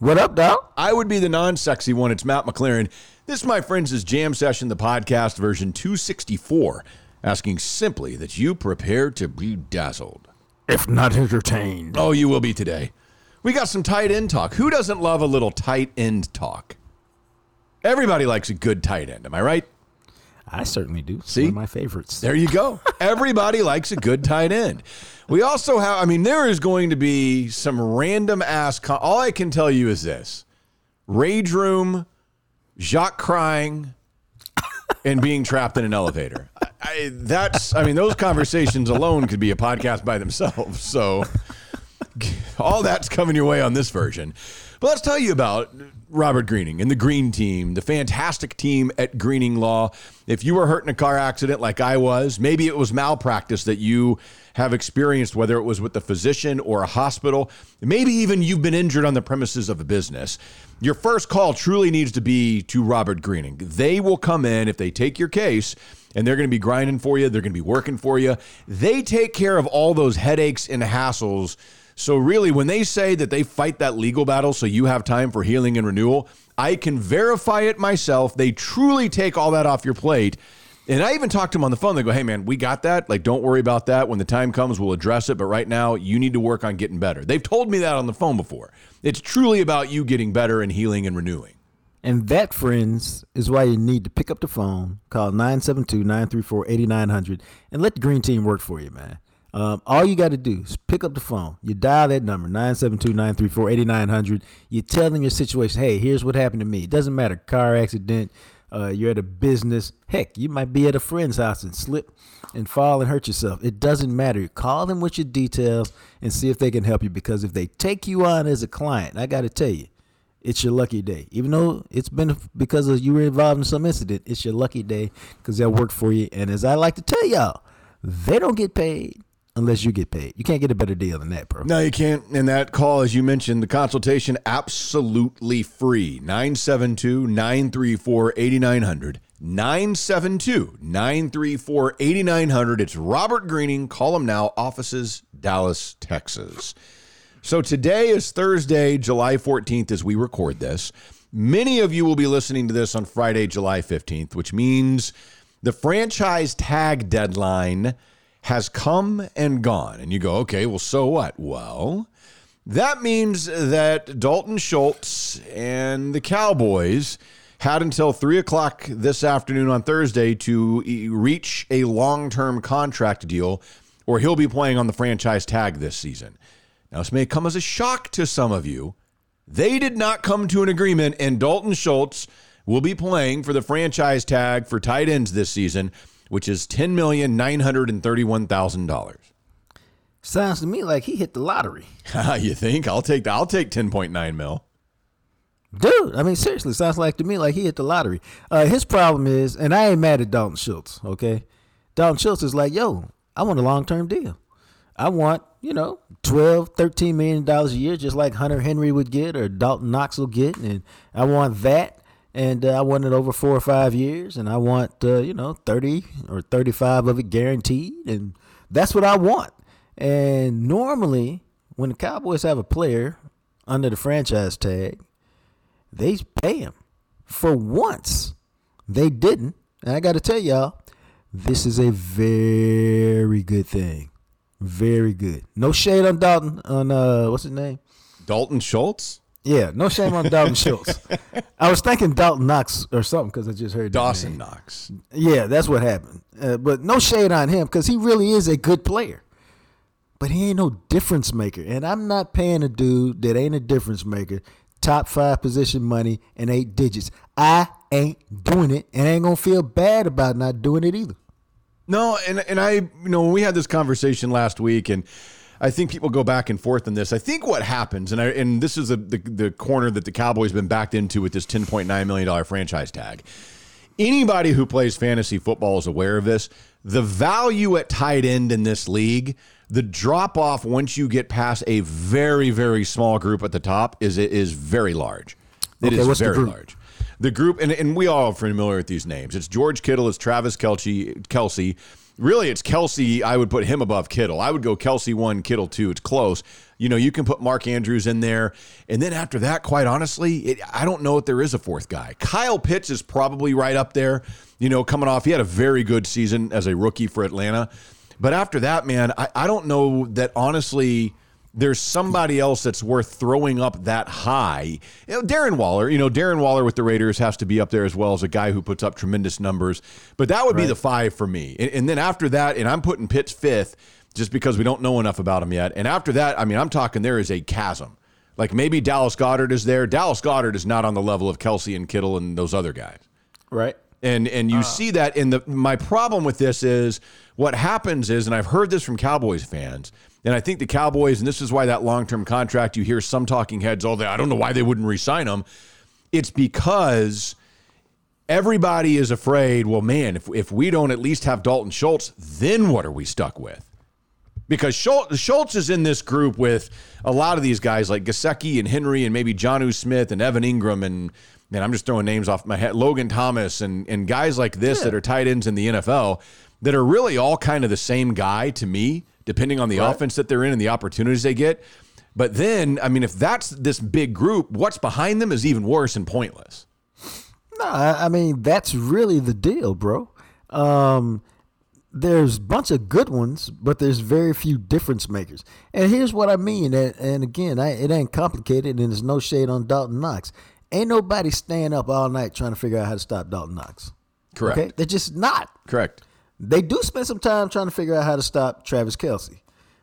What up, dog? I would be the non sexy one. It's Matt McLaren. This, my friends, is Jam Session, the podcast version 264, asking simply that you prepare to be dazzled. If not entertained. Oh, you will be today. We got some tight end talk. Who doesn't love a little tight end talk? Everybody likes a good tight end. Am I right? I certainly do. See? one of my favorites. There you go. Everybody likes a good tight end. We also have, I mean, there is going to be some random ass. Con- All I can tell you is this Rage Room, Jacques crying, and being trapped in an elevator. I, I, that's, I mean, those conversations alone could be a podcast by themselves. So all that's coming your way on this version. But let's tell you about Robert Greening and the Green Team, the fantastic team at Greening Law. If you were hurt in a car accident like I was, maybe it was malpractice that you have experienced, whether it was with the physician or a hospital, maybe even you've been injured on the premises of a business. Your first call truly needs to be to Robert Greening. They will come in if they take your case and they're going to be grinding for you, they're going to be working for you. They take care of all those headaches and hassles so, really, when they say that they fight that legal battle so you have time for healing and renewal, I can verify it myself. They truly take all that off your plate. And I even talked to them on the phone. They go, hey, man, we got that. Like, don't worry about that. When the time comes, we'll address it. But right now, you need to work on getting better. They've told me that on the phone before. It's truly about you getting better and healing and renewing. And that, friends, is why you need to pick up the phone, call 972 934 8900, and let the Green Team work for you, man. Um, all you got to do is pick up the phone. You dial that number, 972 934 8900. You tell them your situation. Hey, here's what happened to me. It doesn't matter car accident, uh, you're at a business. Heck, you might be at a friend's house and slip and fall and hurt yourself. It doesn't matter. Call them with your details and see if they can help you because if they take you on as a client, I got to tell you, it's your lucky day. Even though it's been because of you were involved in some incident, it's your lucky day because they'll work for you. And as I like to tell y'all, they don't get paid unless you get paid. You can't get a better deal than that, bro. No, you can't. And that call, as you mentioned, the consultation absolutely free. 972 934 8900. 972 934 8900. It's Robert Greening. Call him now. Offices, Dallas, Texas. So today is Thursday, July 14th, as we record this. Many of you will be listening to this on Friday, July 15th, which means the franchise tag deadline has come and gone. And you go, okay, well, so what? Well, that means that Dalton Schultz and the Cowboys had until three o'clock this afternoon on Thursday to reach a long term contract deal, or he'll be playing on the franchise tag this season. Now, this may come as a shock to some of you. They did not come to an agreement, and Dalton Schultz will be playing for the franchise tag for tight ends this season, which is ten million nine hundred and thirty-one thousand dollars. Sounds to me like he hit the lottery. you think? I'll take I'll take ten point nine mil. Dude, I mean, seriously, sounds like to me like he hit the lottery. Uh, his problem is, and I ain't mad at Dalton Schultz, okay? Dalton Schultz is like, yo, I want a long term deal. I want, you know, 12, 13 million dollars a year, just like Hunter Henry would get or Dalton Knox will get. And I want that. And uh, I want it over four or five years. And I want, uh, you know, 30 or 35 of it guaranteed. And that's what I want. And normally, when the Cowboys have a player under the franchise tag, they pay him. For once, they didn't. And I got to tell y'all, this is a very good thing. Very good. No shade on Dalton. On uh, what's his name? Dalton Schultz, Yeah, no shame on Dalton Schultz. I was thinking Dalton Knox or something because I just heard Dawson. Knox. Yeah, that's what happened. Uh, but no shade on him because he really is a good player. But he ain't no difference maker. And I'm not paying a dude that ain't a difference maker top five position money and eight digits. I ain't doing it and I ain't going to feel bad about not doing it either. No, and and I, you know, when we had this conversation last week, and I think people go back and forth on this. I think what happens, and I, and this is the, the the corner that the Cowboys been backed into with this ten point nine million dollar franchise tag. Anybody who plays fantasy football is aware of this. The value at tight end in this league, the drop off once you get past a very very small group at the top is is very large. It is Okay, the very group? large. The group, and, and we all are familiar with these names. It's George Kittle, it's Travis Kelce, Kelsey. Really, it's Kelce. I would put him above Kittle. I would go Kelce one, Kittle two. It's close. You know, you can put Mark Andrews in there, and then after that, quite honestly, it, I don't know if there is a fourth guy. Kyle Pitts is probably right up there. You know, coming off, he had a very good season as a rookie for Atlanta, but after that, man, I, I don't know that honestly there's somebody else that's worth throwing up that high. You know, Darren Waller, you know, Darren Waller with the Raiders has to be up there as well as a guy who puts up tremendous numbers. But that would be the five for me. And, and then after that, and I'm putting Pitts fifth just because we don't know enough about him yet. And after that, I mean, I'm talking there is a chasm. Like maybe Dallas Goedert is there. Dallas Goedert is not on the level of Kelce and Kittle and those other guys Right? and and you uh. see that in the my problem with this is what happens is and I've heard this from Cowboys fans and I think the Cowboys and this is why that long-term contract you hear some talking heads all that I don't know why they wouldn't re-sign him. It's because everybody is afraid well man if if we don't at least have Dalton Schultz then what are we stuck with? Because Schultz, Schultz is in this group with a lot of these guys like Gesicki and Henry and maybe Jonnu Smith and Evan Engram and man, I'm just throwing names off my head, Logan Thomas and and guys like this that are tight ends in the NFL that are really all kind of the same guy to me, depending on the offense that they're in and the opportunities they get. But then, I mean, if that's this big group, what's behind them is even worse and pointless. No, I, I mean that's really the deal, bro. Um, there's a bunch of good ones, but there's very few difference makers. And here's what I mean. And, and again, I, it ain't complicated, and there's no shade on Dalton Knox. Ain't nobody staying up all night trying to figure out how to stop Dalton Knox. Correct. Okay, they're just not. Correct. They do spend some time trying to figure out how to stop Travis Kelce.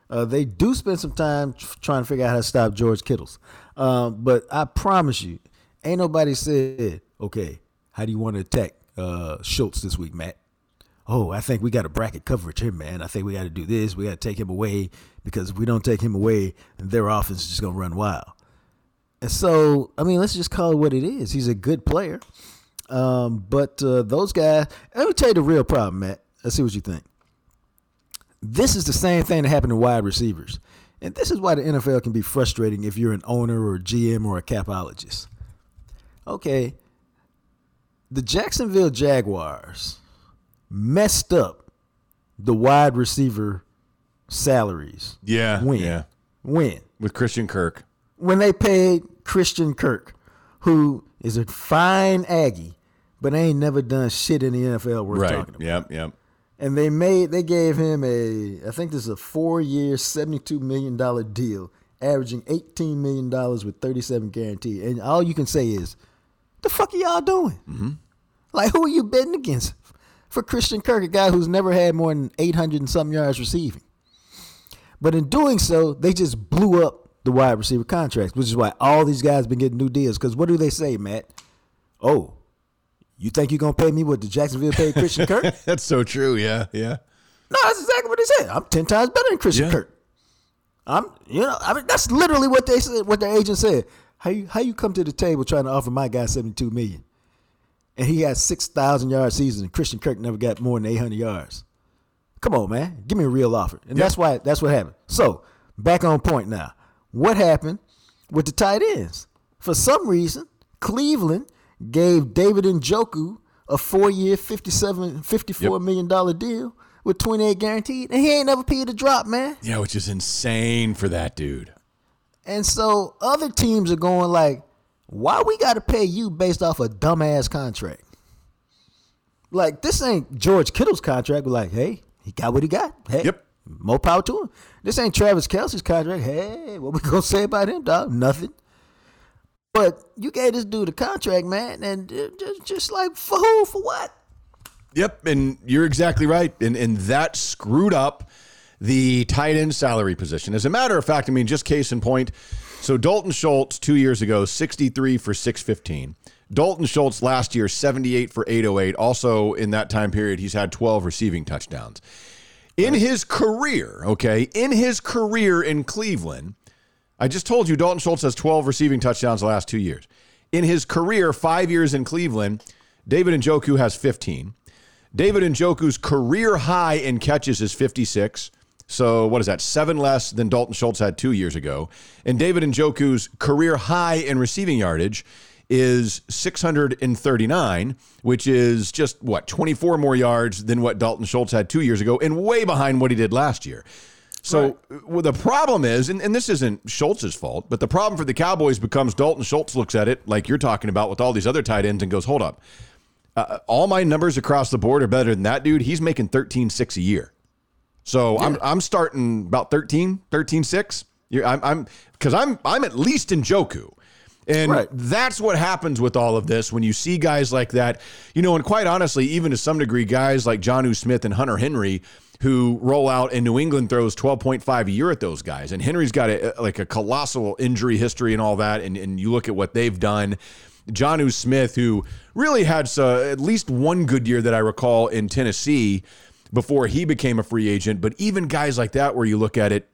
Uh, they do spend some time tr- trying to figure out how to stop George Kittles. Um, but I promise you, ain't nobody said, okay, how do you want to attack uh, Schultz this week, Matt? Oh, I think we got a bracket coverage here, man. I think we got to do this. We got to take him away because if we don't take him away, their offense is just going to run wild. And so, I mean, let's just call it what it is. He's a good player. Um, but uh, those guys, let me tell you the real problem, Matt. Let's see what you think. This is the same thing that happened to wide receivers. And this is why the NFL can be frustrating if you're an owner or a GM or a capologist. Okay, the Jacksonville Jaguars messed up the wide receiver salaries. Yeah. When? Yeah. When? With Christian Kirk. when they paid Christian Kirk, who is a fine Aggie, but ain't never done shit in the NFL worth Right. talking about. Yep. Yep. And they made they gave him a I think this is a four year, seventy two million dollar deal, averaging eighteen million dollars with thirty seven guaranteed. And all you can say is, the fuck are y'all doing? Mm-hmm. Like who are you betting against for Christian Kirk, a guy who's never had more than eight hundred and something yards receiving? But in doing so, they just blew up the wide receiver contracts, which is why all these guys been getting new deals. Because what do they say, Matt? Oh, you think you're gonna pay me what the Jacksonville paid Christian Kirk? That's so true. Yeah. Yeah. No, that's exactly what they said. I'm ten times better than Christian Yeah. Kirk. I'm, you know, I mean, that's literally what they said. What their agent said. How you how you come to the table trying to offer my guy seventy two million, and he had six thousand yard season, and Christian Kirk never got more than eight hundred yards. Come on, man, give me a real offer, and that's why that's what happened. So back on point now. What happened with the tight ends? For some reason, Cleveland gave David and Njoku a four-year, 57, 54 Yep. million dollar deal with 28 guaranteed, and he ain't never paid a drop, man. Yeah, which is insane for that dude. And so other teams are going like, why we got to pay you based off a dumbass contract? Like this ain't George Kittle's contract. We're like, hey, he got what he got. Hey, Yep. more power to him. This ain't Travis Kelce's contract. Hey, what we gonna say about him, dog? Nothing. But you gave this dude a contract, man, and just, just like for who? For what? Yep, and you're exactly right. And and that screwed up the tight end salary position. As a matter of fact, I mean, just case in point. So Dalton Schultz two years ago, 63 for 615. Dalton Schultz last year, 78 for 808. Also in that time period, he's had 12 receiving touchdowns. In his career, okay, in his career in Cleveland, I just told you Dalton Schultz has 12 receiving touchdowns the last two years. In his career, five years in Cleveland, David Njoku has 15. David Njoku's career high in catches is 56. So what is that? Seven less than Dalton Schultz had two years ago. And David Njoku's career high in receiving yardage is 639, which is just what 24 more yards than what Dalton Schultz had two years ago, and way behind what he did last year. So well, the problem is, and, and this isn't Schultz's fault, but the problem for the Cowboys becomes Dalton Schultz looks at it like you're talking about with all these other tight ends and goes, hold up. Uh, all my numbers across the board are better than that dude. He's making 13-6 a year. So I'm I'm starting about 13, 13-6. You're, I'm I'm because I'm I'm at least Njoku. And Right. that's what happens with all of this when you see guys like that. You know, and quite honestly, even to some degree, guys like Jonnu Smith and Hunter Henry who roll out and New England throws 12.5 a year at those guys. And Henry's got a, like a colossal injury history and all that. And, and you look at what they've done. Jonnu Smith, who really had uh, at least one good year that I recall in Tennessee before he became a free agent. But even guys like that, where you look at it,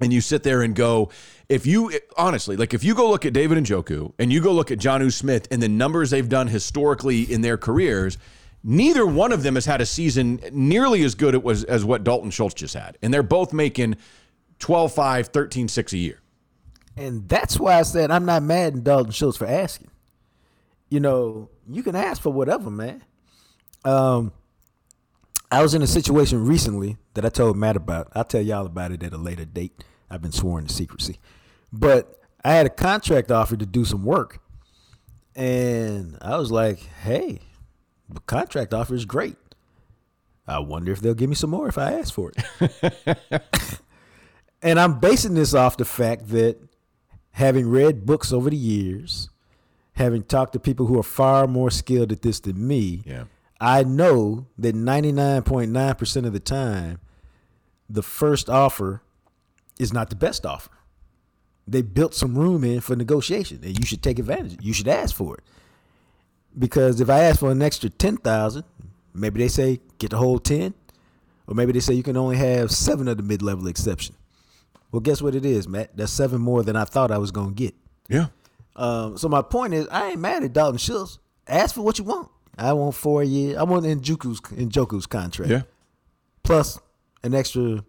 and you sit there and go, if you honestly, like if you go look at David Njoku and you go look at Jonnu Smith and the numbers they've done historically in their careers, neither one of them has had a season nearly as good was as what Dalton Schultz just had. And they're both making 12 5, 13 6 a year. And that's why I said I'm not mad at Dalton Schultz for asking. You know, you can ask for whatever, man. Um, I was in a situation recently that I told Matt about. I'll tell y'all about it at a later date. I've been sworn to secrecy. But I had a contract offer to do some work. And I was like, hey, contract offer is great. I wonder if they'll give me some more if I ask for it. and I'm basing this off the fact that having read books over the years, having talked to people who are far more skilled at this than me, Yeah. I know that 99.9% of the time, the first offer is not the best offer. They built some room in for negotiation, and you should take advantage. You should ask for it. Because if I ask for an extra 10,000, maybe they say get the whole 10, or maybe they say you can only have seven of the mid level exception. Well, guess what it is, Matt? That's seven more than I thought I was going to get. Yeah. Um, so my point is, I ain't mad at Dalton Schultz. Ask for what you want. I want four years. I want Njoku's Njoku's contract Yeah. plus an extra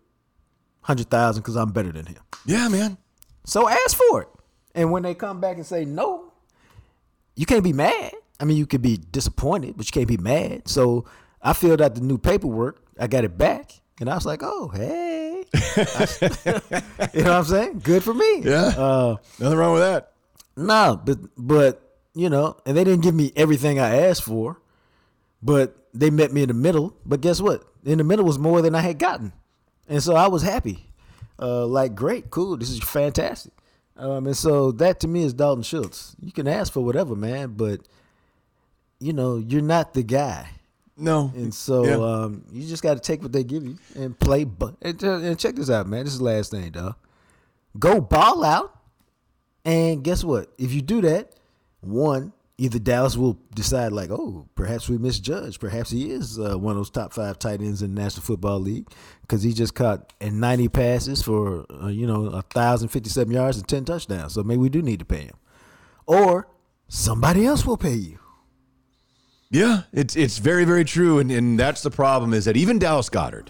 hundred thousand because I'm better than him. Yeah, man. So ask for it. And when they come back and say no, you can't be mad. I mean, you could be disappointed, but you can't be mad. So I filled out the new paperwork. I got it back, and I was like, "Oh, hey," you know what I'm saying? Good for me. Yeah. Uh, Nothing wrong with that. no, but but you know, and they didn't give me everything I asked for, but they met me in the middle. But guess what? In the middle was more than I had gotten, and so I was happy. Uh, like, great, cool, this is fantastic. Um, and so that to me is Dalton Schultz. You can ask for whatever, man, but you know, you're not the guy. No. And so Yeah. um, you just got to take what they give you and play. But and, and check this out, man. This is the last thing, dog. Go ball out, and guess what? If you do that, one, either Dallas will decide like, oh, perhaps we misjudged. Perhaps he is uh, one of those top five tight ends in the National Football League because he just caught and 90 passes for uh, you know a thousand fifty-seven yards and ten touchdowns. So maybe we do need to pay him, or somebody else will pay you. Yeah, it's it's very very true, and and that's the problem is that even Dallas Goedert,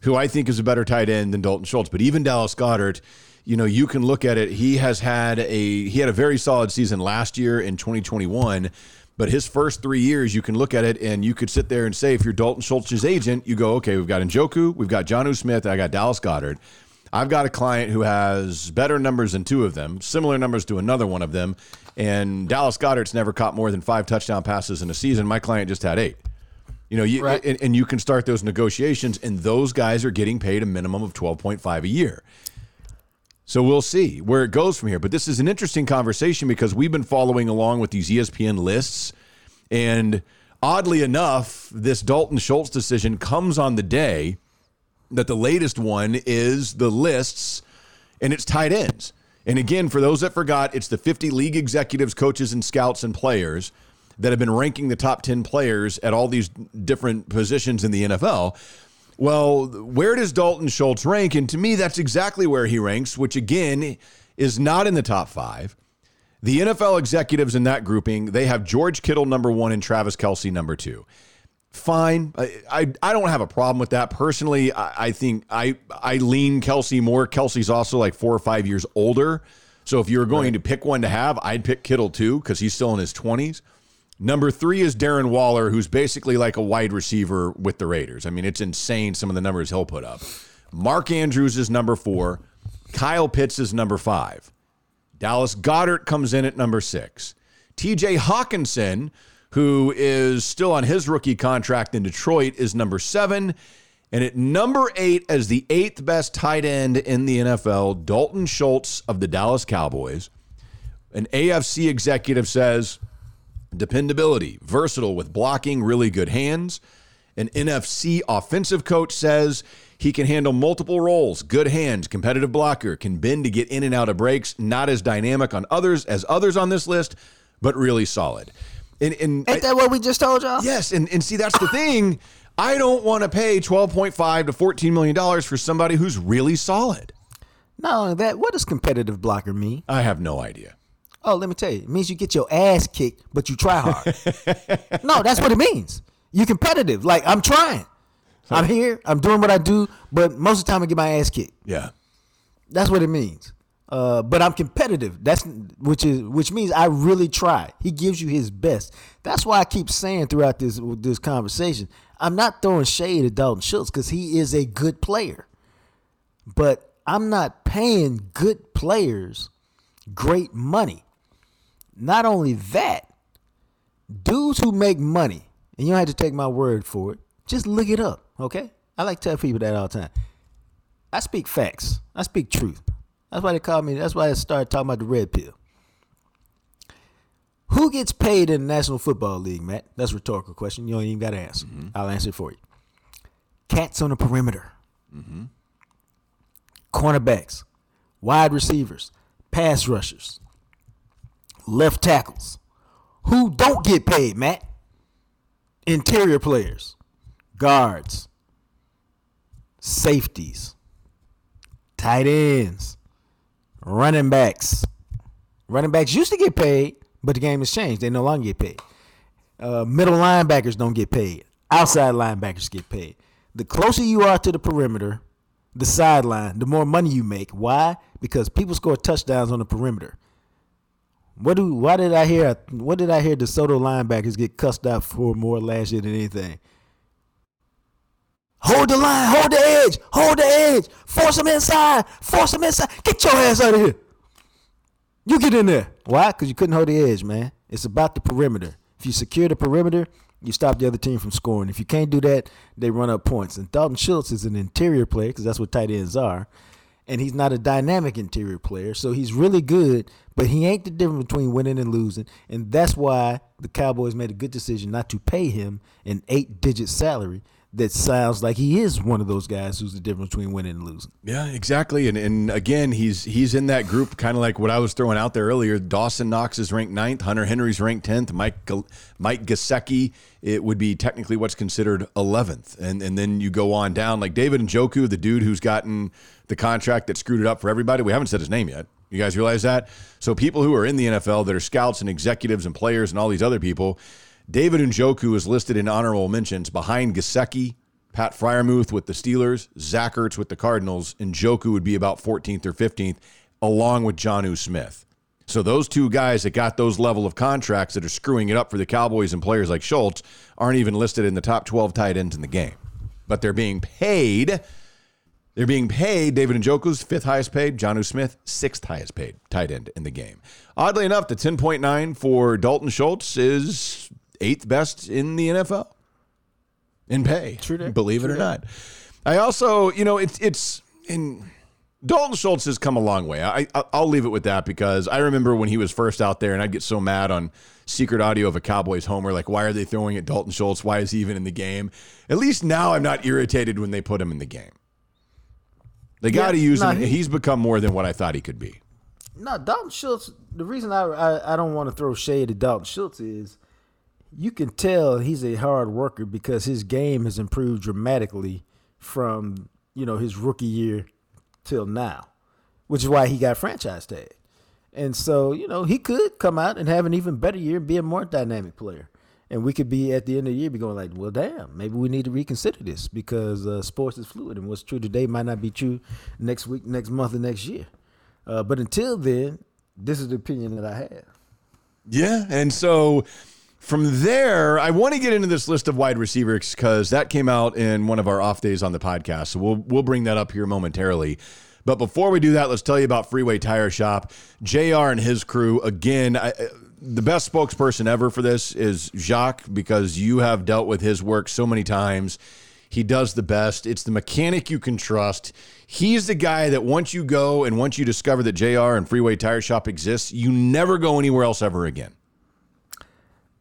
who I think is a better tight end than Dalton Schultz, but even Dallas Goedert, you know, you can look at it. He has had a he had a very solid season last year in 2021, but his first three years, you can look at it and you could sit there and say, if you're Dalton Schultz's agent, you go, okay, we've got Njoku, we've got Jonnu Smith, I got Dallas Goedert. I've got a client who has better numbers than two of them, similar numbers to another one of them, and Dallas Goedert's never caught more than five touchdown passes in a season. My client just had eight. You know, you, Right. and, and you can start those negotiations, and those guys are getting paid a minimum of twelve point five a year. So we'll see where it goes from here. But this is an interesting conversation because we've been following along with these ESPN lists. And oddly enough, this Dalton Schultz decision comes on the day that the latest one is the lists and it's tight ends. And again, for those that forgot, it's the 50 league executives, coaches, and scouts and players that have been ranking the top 10 players at all these different positions in the NFL. Well, where does Dalton Schultz rank? And to me, that's exactly where he ranks, which again is not in the top five. The NFL executives in that grouping, they have George Kittle number one and Travis Kelce number two. Fine. I, I, I don't have a problem with that. Personally, I, I think I, I lean Kelce more. Kelce's also like four or five years older. So if you were going to pick one to have, I'd pick Kittle too, because he's still in his 20s. Number three is Darren Waller, who's basically like a wide receiver with the Raiders. I mean, it's insane some of the numbers he'll put up. Mark Andrews is number four. Kyle Pitts is number five. Dallas Goedert comes in at number six. TJ Hockenson, who is still on his rookie contract in Detroit, is number seven. And at number eight, as the eighth best tight end in the NFL, Dalton Schultz of the Dallas Cowboys. An AFC executive says dependability, versatile with blocking, really good hands. An NFC offensive coach says he can handle multiple roles, good hands, competitive blocker, can bend to get in and out of breaks, not as dynamic on others as others on this list, but really solid. And, and Ain't that what we just told y'all? Yes, and, and see that's the thing. I don't want to pay twelve point five to fourteen million dollars for somebody who's really solid. Not only that, what does competitive blocker mean? I have no idea. Oh, let me tell you. It means you get your ass kicked, but you try hard. no, that's what it means. You competitive. Like I'm trying. I'm here. I'm doing what I do, but most of the time I get my ass kicked. Yeah. That's what it means. Uh, but I'm competitive. That's which is which means I really try. He gives you his best. That's why I keep saying throughout this this conversation, I'm not throwing shade at Dalton Schultz because he is a good player. But I'm not paying good players great money. Not only that, dudes who make money, and you don't have to take my word for it, just look it up, okay? I like to tell people that all the time. I speak facts. I speak truth. That's why they call me. That's why I started talking about the red pill. Who gets paid in the National Football League, Matt? That's a rhetorical question. You don't even got to answer. Mm-hmm. I'll answer it for you. Cats on the perimeter. Mm-hmm. Cornerbacks, wide receivers, pass rushers, left tackles. Who don't get paid, Matt? Interior players, guards, safeties, tight ends, running backs. Running backs used to get paid, but the game has changed. They no longer get paid. Uh, middle linebackers don't get paid. Outside linebackers get paid. The closer you are to the perimeter, the sideline, the more money you make. Why? Because people score touchdowns on the perimeter. What do? Why did I hear? What did I hear? The Soto linebackers get cussed out for more last year than anything. Hold the line, hold the edge, hold the edge. Force them inside, force them inside. Get your ass out of here. You get in there. Why? Because you couldn't hold the edge, man. It's about the perimeter. If you secure the perimeter, you stop the other team from scoring. If you can't do that, they run up points. And Dalton Schultz is an interior player because that's what tight ends are. And he's not a dynamic interior player. So he's really good, but he ain't the difference between winning and losing. And that's why the Cowboys made a good decision not to pay him an eight digit salary that sounds like he is one of those guys who's the difference between winning and losing. Yeah, exactly. And and again, he's he's in that group, kind of like what I was throwing out there earlier. Dawson Knox is ranked ninth. Hunter Henry's ranked tenth. Mike Mike Gesicki, it would be technically what's considered eleventh. And and then you go on down like David Njoku, the dude who's gotten the contract that screwed it up for everybody. We haven't said his name yet. You guys realize that? So people who are in the NFL that are scouts and executives and players and all these other people, David Njoku is listed in honorable mentions behind Gesicki, Pat Freiermuth with the Steelers, Zach Ertz with the Cardinals, and Njoku would be about 14th or 15th, along with Jonnu Smith. So those two guys that got those level of contracts that are screwing it up for the Cowboys and players like Schultz aren't even listed in the top 12 tight ends in the game. But they're being paid They're being paid. David Njoku's fifth highest paid. Jonnu Smith, sixth highest paid tight end in the game. Oddly enough, the 10.9 for Dalton Schultz is eighth best in the NFL in pay. True. Believe it or that. not. I also, you know, it's it's in Dalton Schultz has come a long way. I, I I'll leave it with that because I remember when he was first out there, and I'd get so mad on secret audio of a Cowboys homer, like why are they throwing at Dalton Schultz? Why is he even in the game? At least now I'm not irritated when they put him in the game. They got to Yeah, use nah, him. he- He's become more than what I thought he could be. No, Dalton Schultz. The reason I, I I don't want to throw shade at Dalton Schultz is you can tell he's a hard worker because his game has improved dramatically from you know his rookie year till now, which is why he got franchise tag. And so you know he could come out and have an even better year and be a more dynamic player. And we could be at the end of the year be going like, well, damn, maybe we need to reconsider this because uh, sports is fluid and what's true today might not be true next week, next month, or next year. Uh, but until then, this is the opinion that I have. Yeah, and so from there, I want to get into this list of wide receivers because that came out in one of our off days on the podcast. So we'll we'll bring that up here momentarily. But before we do that, let's tell you about Freeway Tire Shop. JR and his crew, again, I, I- the best spokesperson ever for this is Jacques because you have dealt with his work so many times. He does the best. It's the mechanic you can trust. He's the guy that once you go and once you discover that JR and Freeway Tire Shop exists, you never go anywhere else ever again.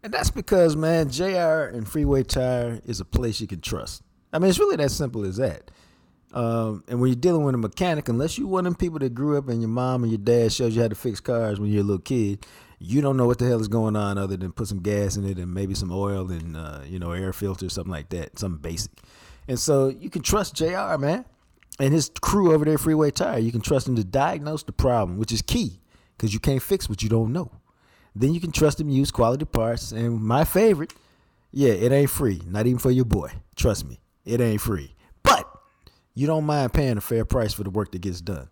And that's because, man, JR and Freeway Tire is a place you can trust. I mean, it's really that simple as that. Um, and when you're dealing with a mechanic, unless you're one of them people that grew up and your mom and your dad shows you how to fix cars when you're a little kid, you don't know what the hell is going on other than put some gas in it and maybe some oil and, uh, you know, air filter, something like that, something basic. And so you can trust JR, man, and his crew over there, Freeway Tire. You can trust him to diagnose the problem, which is key because you can't fix what you don't know. Then you can trust them use quality parts. And my favorite, yeah, it ain't free. Not even for your boy. Trust me, it ain't free. But you don't mind paying a fair price for the work that gets done.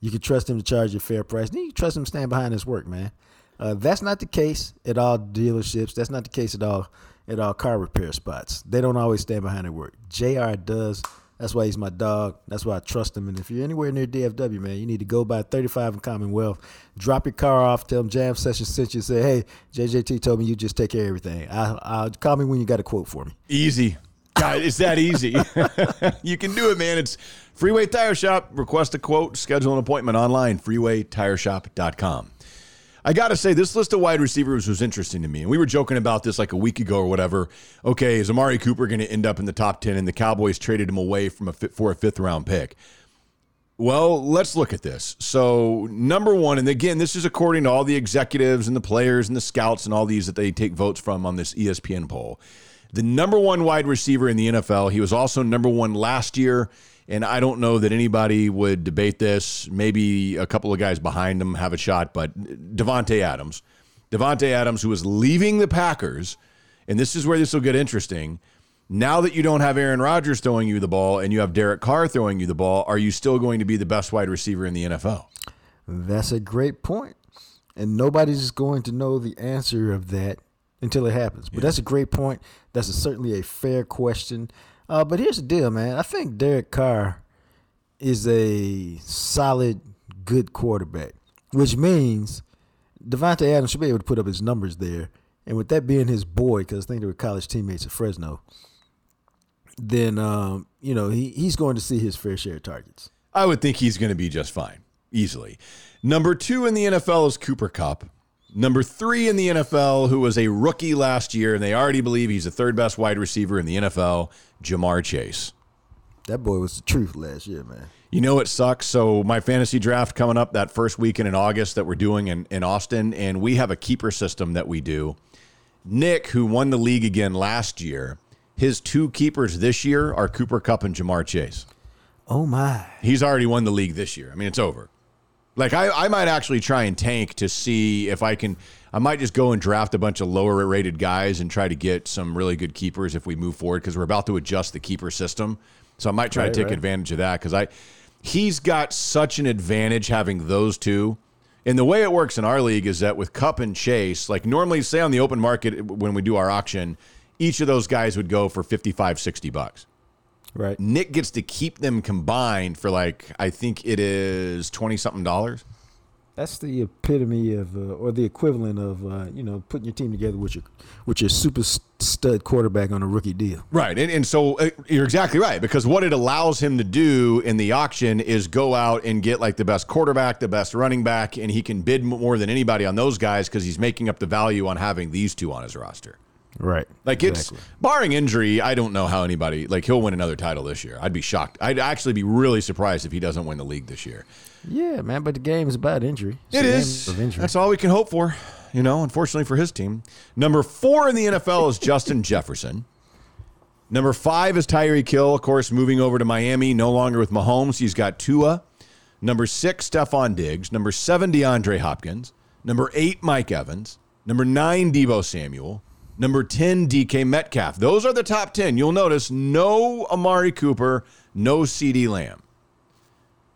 You can trust him to charge you a fair price. Then you trust him to stand behind his work, man. Uh, that's not the case at all dealerships. That's not the case at all at all car repair spots. They don't always stand behind their work. JR does. That's why he's my dog. That's why I trust him. And if you're anywhere near DFW, man, you need to go by 35 and Commonwealth. Drop your car off. Tell them Jam Session sent you. Say, hey, JJT told me you just take care of everything. I, I'll call me when you got a quote for me. Easy. God, it's that easy. you can do it, man. It's Freeway Tire Shop. Request a quote, schedule an appointment online, freewaytireshop.com. I got to say, this list of wide receivers was interesting to me. And we were joking about this like a week ago or whatever. Okay, is Amari Cooper going to end up in the top 10? And the Cowboys traded him away from a for a fifth round pick. Well, let's look at this. So, number one, and again, this is according to all the executives and the players and the scouts and all these that they take votes from on this ESPN poll. The number one wide receiver in the NFL. He was also number one last year. And I don't know that anybody would debate this. Maybe a couple of guys behind him have a shot, but Davante Adams. Davante Adams, who is leaving the Packers, and this is where this will get interesting. Now that you don't have Aaron Rodgers throwing you the ball and you have Derek Carr throwing you the ball, are you still going to be the best wide receiver in the NFL? That's a great point. And nobody's going to know the answer of that until it happens. But that's a great point. That's a, certainly a fair question. Uh, but here's the deal, man. I think Derek Carr is a solid, good quarterback, which means Davante Adams should be able to put up his numbers there. And with that being his boy, because I think they were college teammates at Fresno, then um, you know he, he's going to see his fair share of targets. I would think he's going to be just fine, easily. Number two in the NFL is Cooper Kupp. Number three in the NFL, who was a rookie last year, and they already believe he's the third best wide receiver in the NFL, Ja'Marr Chase. That boy was the truth last year, man. You know it sucks. So my fantasy draft coming up that first weekend in August that we're doing in, in Austin, and we have a keeper system that we do. Nick, who won the league again last year, his two keepers this year are Cooper Kupp and Ja'Marr Chase. Oh my! He's already won the league this year. I mean, it's over. Like I, I might actually try and tank to see if I can. I might just go and draft a bunch of lower rated guys and try to get some really good keepers if we move forward because we're about to adjust the keeper system. So I might try Right, to take right. advantage of that because I, he's got such an advantage having those two. And the way it works in our league is that with Kupp and Chase, like normally, say on the open market when we do our auction, each of those guys would go for 55, 60 bucks. Right. Nick gets to keep them combined for like I think it is twenty something dollars. That's the epitome of, uh, or the equivalent of, uh, you know, putting your team together with your with your super stud quarterback on a rookie deal. Right. And, and so uh, you're exactly right because what it allows him to do in the auction is go out and get like the best quarterback, the best running back, and he can bid more than anybody on those guys because he's making up the value on having these two on his roster. Right. Like it's barring injury, I don't know how anybody like he'll win another title this year. I'd be shocked. I'd actually be really surprised if he doesn't win the league this year. Yeah, man, but the game is about injury. It's It. Of injury. That's all we can hope for. You know, unfortunately for his team. Number four in the NFL is Justin Jefferson. Number five is Tyreek Hill, of course, moving over to Miami, no longer with Mahomes. He's got Tua. Number six, Stefon Diggs. Number seven, DeAndre Hopkins. Number eight, Mike Evans. Number nine, Deebo Samuel. Number 10, DK Metcalf. Those are the top 10. You'll notice no Amari Cooper, no CeeDee Lamb.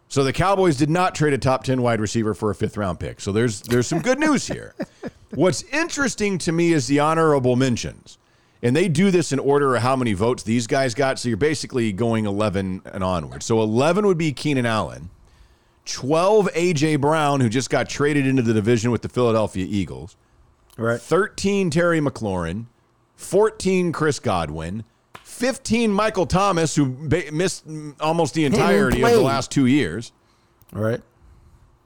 So the Cowboys did not trade a top 10 wide receiver for a fifth round pick. So there's there's some good news here. What's interesting to me is the honorable mentions. And they do this in order of how many votes these guys got. So you're basically going 11 and onward. So 11 would be Keenan Allen, 12 AJ Brown, who just got traded into the division with the Philadelphia Eagles, right. 13 Terry McLaurin, 14 Chris Godwin, 15 Michael Thomas, who ba- missed almost the entirety of the last two years. All right.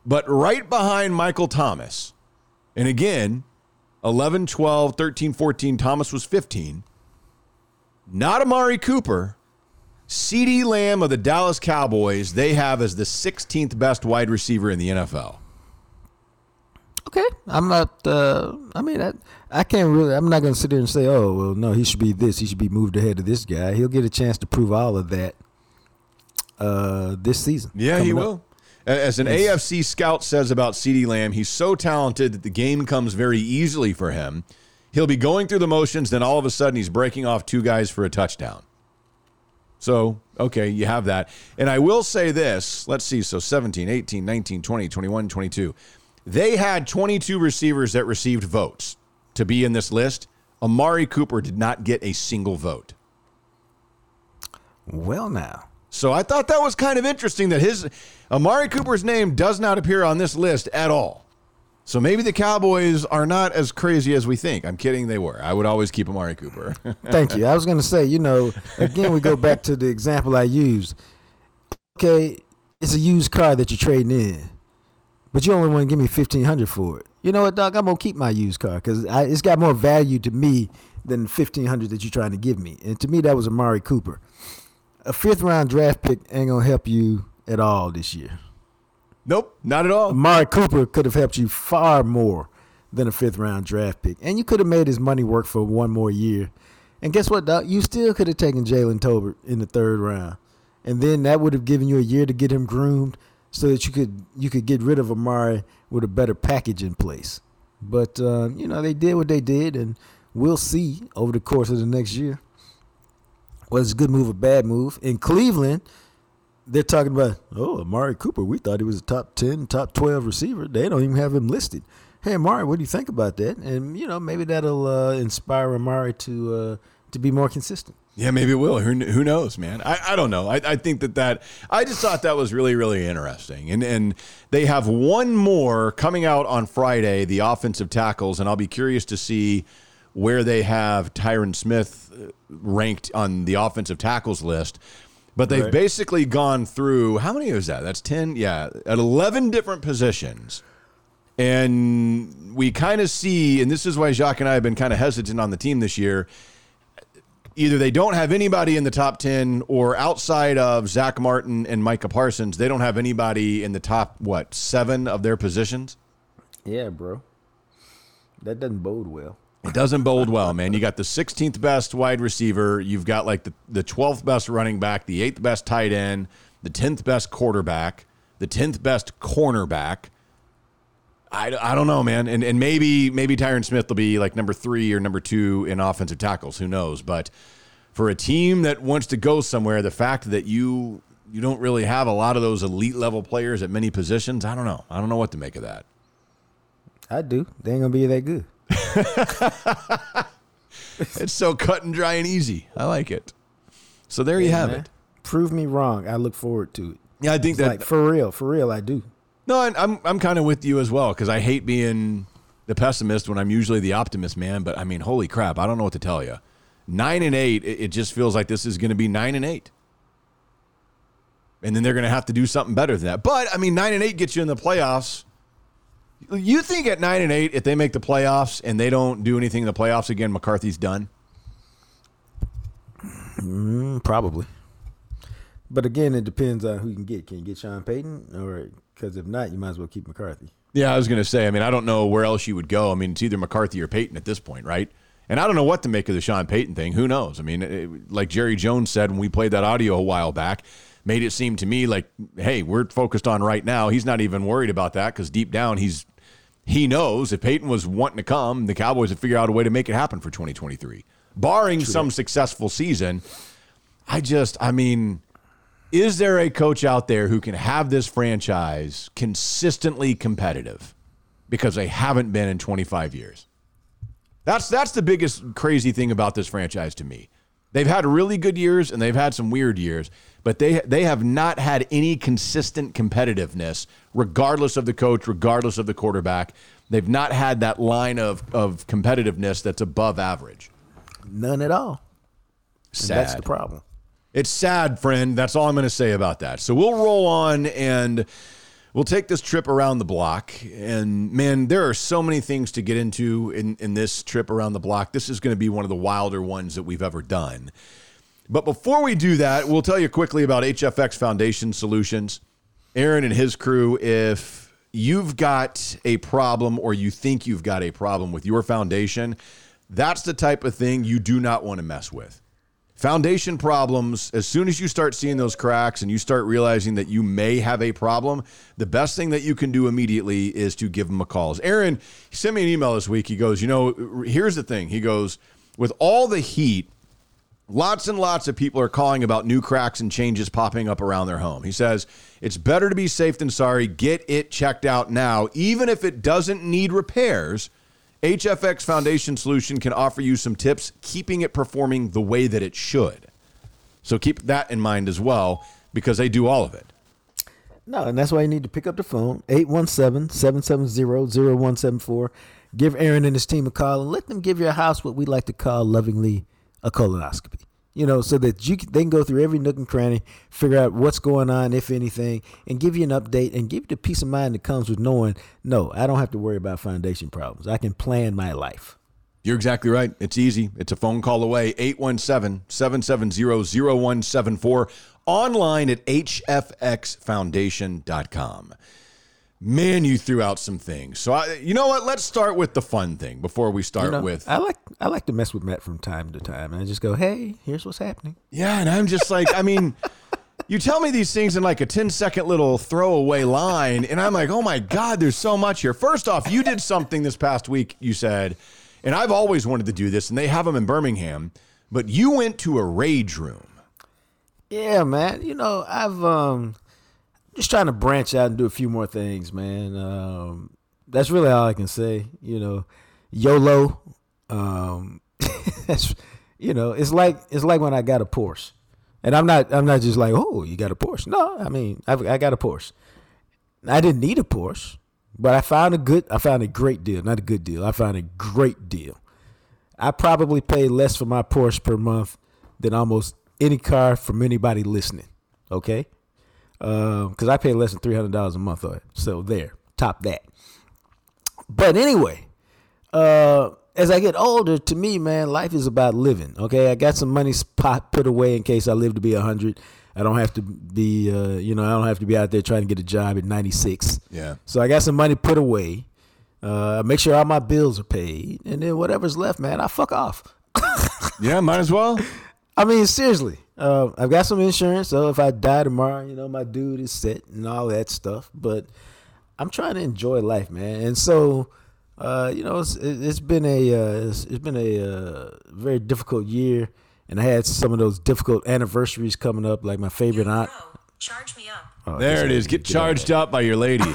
But right behind Michael Thomas, and again, 11, 12, 13, 14, Thomas was 15. Not Amari Cooper. CeeDee Lamb of the Dallas Cowboys, they have as the 16th best wide receiver in the NFL. I'm not. Uh, I mean, I, I can't really. I'm not going to sit there and say, "Oh, well, no, he should be this. He should be moved ahead of this guy." He'll get a chance to prove all of that uh, this season. Yeah, he up. will. As an AFC scout says about CeeDee Lamb, he's so talented that the game comes very easily for him. He'll be going through the motions, then all of a sudden he's breaking off two guys for a touchdown. So, okay, you have that. And I will say this let's see. So 17, 18, 19, 20, 21, 22. They had 22 receivers that received votes to be in this list. Amari Cooper did not get a single vote. Well, now. So I thought that was kind of interesting that his Amari Cooper's name does not appear on this list at all. So maybe the Cowboys are not as crazy as we think. I'm kidding, they were. I would always keep Amari Cooper. Thank you. I was going to say, you know, again, we go back to the example I used. Okay, it's a used car that you're trading in, but you only want to give me fifteen hundred for it. You know what, Doc? I'm gonna keep my used car because it's got more value to me than fifteen hundred that you're trying to give me. And to me, that was Amari Cooper. A fifth round draft pick ain't gonna help you at all this year. nope, not at all. Amari Cooper could have helped you far more than a fifth round draft pick. And you could have made his money work for one more year. And guess what, Doc? You still could have taken Jalen Tolbert in the third round. And then that would have given you a year to get him groomed so that you could you could get rid of Amari with a better package in place. But uh, you know, they did what they did and we'll see over the course of the next year. Was a good move, or bad move. In Cleveland, they're talking about, oh, Amari Cooper. We thought he was a top 10, top 12 receiver. They don't even have him listed. Hey, Amari, what do you think about that? And, you know, maybe that'll uh, inspire Amari to uh, to be more consistent. Yeah, maybe it will. Who, who knows, man? I, I don't know. I, I think that that I just thought that was really really interesting. And and they have one more coming out on Friday, the offensive tackles, and I'll be curious to see where they have Tyron Smith uh, ranked on the offensive tackles list. But they've Right. basically gone through how many is that? That's 10, yeah, at 11 different positions. And we kind of see, and this is why Jacques and I have been kind of hesitant on the team this year either they don't have anybody in the top 10 or outside of Zach Martin and Micah Parsons, they don't have anybody in the top, what, seven of their positions? Yeah, bro. That doesn't bode well. It doesn't bode well, man. You got the 16th best wide receiver. You've got like the, the 12th best running back, the 8th best tight end, the 10th best quarterback, the 10th best cornerback. I, I don't know, man. And and maybe maybe Tyron Smith will be like number three or number two in offensive tackles. Who knows? But for a team that wants to go somewhere, the fact that you you don't really have a lot of those elite level players at many positions, I don't know. I don't know what to make of that. I do. They ain't gonna be that good. It's so cut and dry and easy. I like it. So there you have man. it. prove me wrong. I look forward to it. Yeah, I think It's that like for real, for real, I do. No, I'm I'm kind of with you as well because I hate being the pessimist when I'm usually the optimist, man. But I mean, holy crap, I don't know what to tell you. Nine and eight, it, it just feels like this is going to be nine and eight, and then they're going to have to do something better than that. But I mean, nine and eight gets you in the playoffs. You think at nine and eight, if they make the playoffs and they don't do anything in the playoffs again, McCarthy's done? Mm, probably. But again, it depends on who you can get. Can you get Sean Payton, or because if not, you might as well keep McCarthy. Yeah, I was going to say. I mean, I don't know where else you would go. I mean, it's either McCarthy or Payton at this point, right? And I don't know what to make of the Sean Payton thing. Who knows? I mean, it, like Jerry Jones said when we played that audio a while back, made it seem to me like, hey, we're focused on right now. He's not even worried about that because deep down, he's he knows if Payton was wanting to come, the Cowboys would figure out a way to make it happen for 2023, barring some successful season. I just, I mean, is there a coach out there who can have this franchise consistently competitive because they haven't been in 25 years? That's that's the biggest crazy thing about this franchise to me. They've had really good years and they've had some weird years, but they they have not had any consistent competitiveness regardless of the coach, regardless of the quarterback. They've not had that line of of competitiveness that's above average. None at all. And Sad. that's the problem. It's sad, friend. That's all I'm going to say about that. So we'll roll on and we'll take this trip around the block. And man, there are so many things to get into in, in this trip around the block. This is going to be one of the wilder ones that we've ever done. But before we do that, we'll tell you quickly about HFX Foundation Solutions. Aaron and his crew, if you've got a problem or you think you've got a problem with your foundation, that's the type of thing you do not want to mess with. Foundation problems, as soon as you start seeing those cracks and you start realizing that you may have a problem, the best thing that you can do immediately is to give them a call. Aaron he sent me an email this week. He goes, You know, here's the thing. He goes, With all the heat, lots and lots of people are calling about new cracks and changes popping up around their home. He says, It's better to be safe than sorry. Get it checked out now, even if it doesn't need repairs. HFX Foundation Solution can offer you some tips keeping it performing the way that it should. So keep that in mind as well because they do all of it. No, and that's why you need to pick up the phone 817-770-0174. Give Aaron and his team a call and let them give your house what we like to call lovingly a colonoscopy. You know, so that you can, they can go through every nook and cranny, figure out what's going on, if anything, and give you an update and give you the peace of mind that comes with knowing, no, I don't have to worry about foundation problems. I can plan my life. You're exactly right. It's easy. It's a phone call away. 817-770-0174. Online at hfxfoundation.com. Man, you threw out some things. So I, you know what? Let's start with the fun thing before we start You know, with. I like I like to mess with Matt from time to time, and I just go, "Hey, here's what's happening." Yeah, and I'm just like, I mean, you tell me these things in like a 10 second little throwaway line, and I'm like, oh my God, there's so much here. First off, you did something this past week, you said, and I've always wanted to do this, and they have them in Birmingham, but you went to a rage room. Yeah, man. You know, I've um just trying to branch out and do a few more things, man. Um that's really all I can say. You know, YOLO. Um that's you know, it's like it's like when I got a Porsche. And I'm not I'm not just like, "Oh, you got a Porsche." No, I mean, I've, I got a Porsche. I didn't need a Porsche, but I found a good I found a great deal, not a good deal. I found a great deal. I probably pay less for my Porsche per month than almost any car from anybody listening. Okay, because I pay less than three hundred dollars a month on it. So there, top that. But anyway, uh, as I get older, to me, man, life is about living. Okay, I got some money spot put away in case I live to be hundred. I don't have to be, uh, you know, I don't have to be out there trying to get a job at ninety six. Yeah. So I got some money put away. Uh, make sure all my bills are paid, and then whatever's left, man, I fuck off. Yeah, might as well. I mean, seriously, uh, I've got some insurance, so if I die tomorrow, you know, my dude is set and all that stuff. But I'm trying to enjoy life, man. And so, uh, you know, it's, it's been a uh, it's, it's been a uh, very difficult year, and I had some of those difficult anniversaries coming up, like my favorite aunt. Charge me up. Oh, There it is. ain't Get charged up by your lady.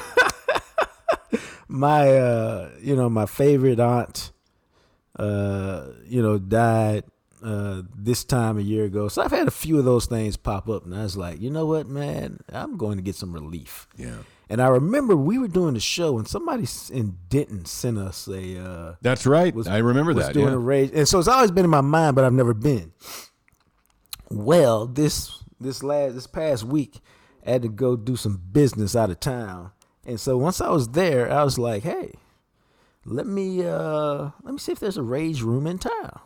my uh you know my favorite aunt uh you know died uh, this time a year ago. So I've had a few of those things pop up, and I was like, you know what, man, I'm going to get some relief. Yeah. And I remember we were doing the show, and somebody in Denton sent us a. Uh, That's right. was- I remember was that. doing yeah. a rage, and so it's always been in my mind, but I've never been. Well, this this last this past week, I had to go do some business out of town, and so once I was there, I was like, hey, let me uh let me see if there's a rage room in town.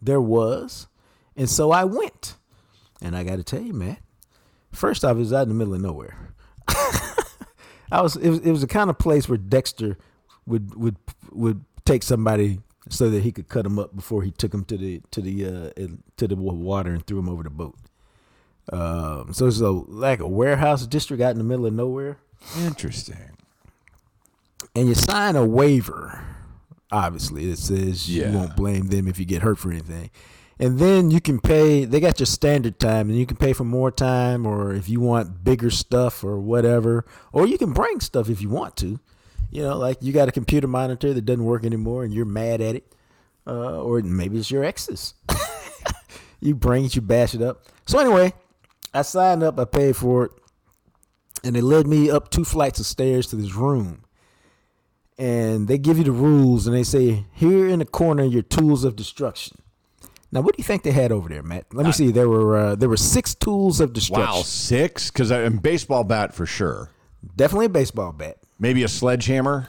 There was, and so I went, and I got to tell you, man. First off, it was out in the middle of nowhere. I was it was it was the kind of place where Dexter would would would take somebody so that he could cut him up before he took him to the to the uh to the water and threw him over the boat. Um, so it's a like a warehouse district out in the middle of nowhere, Interesting. and you sign a waiver. Obviously, it says Yeah. you won't blame them if you get hurt for anything. And then you can pay. They got your standard time, and you can pay for more time, or if you want bigger stuff or whatever, or you can bring stuff if you want to. You know, like you got a computer monitor that doesn't work anymore, and you're mad at it, uh, or maybe it's your ex's. you bring it, you bash it up. So anyway, I signed up, I paid for it, and they led me up two flights of stairs to this room. And they give you the rules, and they say, "Here in the corner, your tools of destruction." Now, what do you think they had over there, Matt? Let me see. There were uh, there were six tools of destruction. Wow, six? Because a baseball bat for sure. Definitely a baseball bat. Maybe a sledgehammer.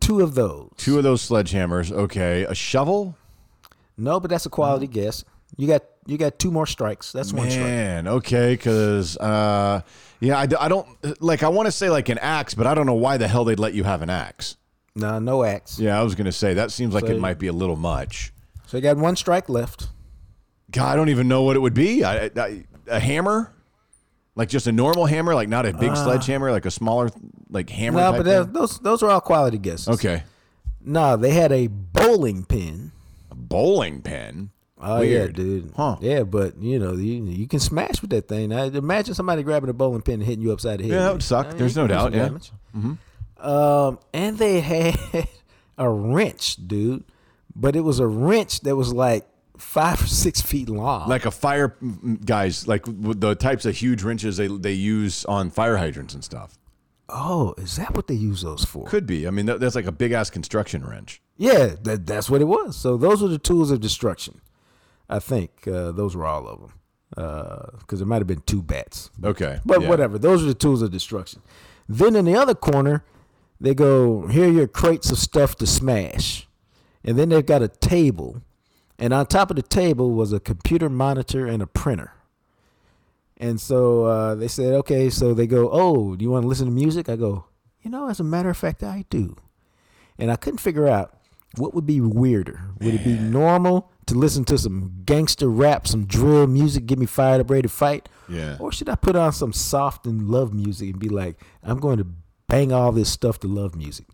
Two of those. Two of those sledgehammers. Okay, a shovel. No, but that's a quality guess. You got you got two more strikes. That's one strike. Man, okay, because uh, yeah, I don't like. I want to say like an axe, but I don't know why the hell they'd let you have an axe. No, no axe. Yeah, I was gonna say that seems like So- it might be a little much. So you got one strike left. God, I don't even know what it would be. I, I, a hammer, like just a normal hammer, like not a big sledgehammer, like a smaller like hammer. Uh. No, but thing? those those are all quality guesses. okay, No, they had a bowling pin. a bowling pin. Oh Weird. yeah, dude. Huh. Yeah, but you know you you can smash with that thing. Now, imagine somebody grabbing a bowling pin and hitting you upside the head. Yeah, that would suck. I mean, There's no doubt, yeah. damage. Um, and they had a wrench, dude, but it was a wrench that was like five or six feet long. Like a fire guys, like the types of huge wrenches they they use on fire hydrants and stuff. oh, is that what they use those for? Could be. I mean, that, that's like a big ass construction wrench. Yeah, that, that's what it was. So those were the tools of destruction. I think uh, those were all of them. Because there might have been two bats. Okay, But yeah. whatever. Those are the tools of destruction. Then in the other corner, they go, here are your crates of stuff to smash. And then they've got a table. And on top of the table was a computer monitor and a printer. And so uh, they said, okay, so they go, oh, do you want to listen to music? I go, you know, as a matter of fact, I do. And I couldn't figure out what would be weirder. Would it be normal to listen to some gangster rap, some drill music, get me fired up, ready to fight? Yeah. Or should I put on some soft and love music and be like, I'm going to bang all this stuff to love music?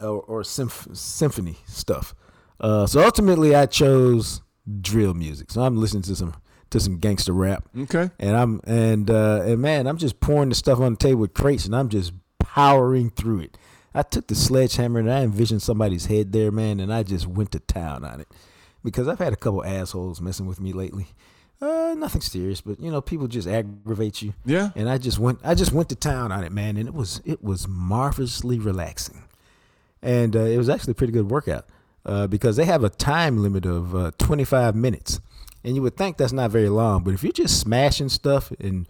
Or, or symph- symphony stuff. Uh, so ultimately, I chose drill music. So I'm listening to some to some gangster rap. Okay. And I'm and uh, and man, I'm just pouring the stuff on the table with crates, and I'm just powering through it. I took the sledgehammer and I envisioned somebody's head there, man, and I just went to town on it because I've had a couple assholes messing with me lately. Uh, nothing serious, but you know, people just aggravate you. Yeah. And I just went, I just went to town on it, man, and it was it was marvelously relaxing, and uh, it was actually a pretty good workout uh, because they have a time limit of uh, 25 minutes, and you would think that's not very long, but if you're just smashing stuff and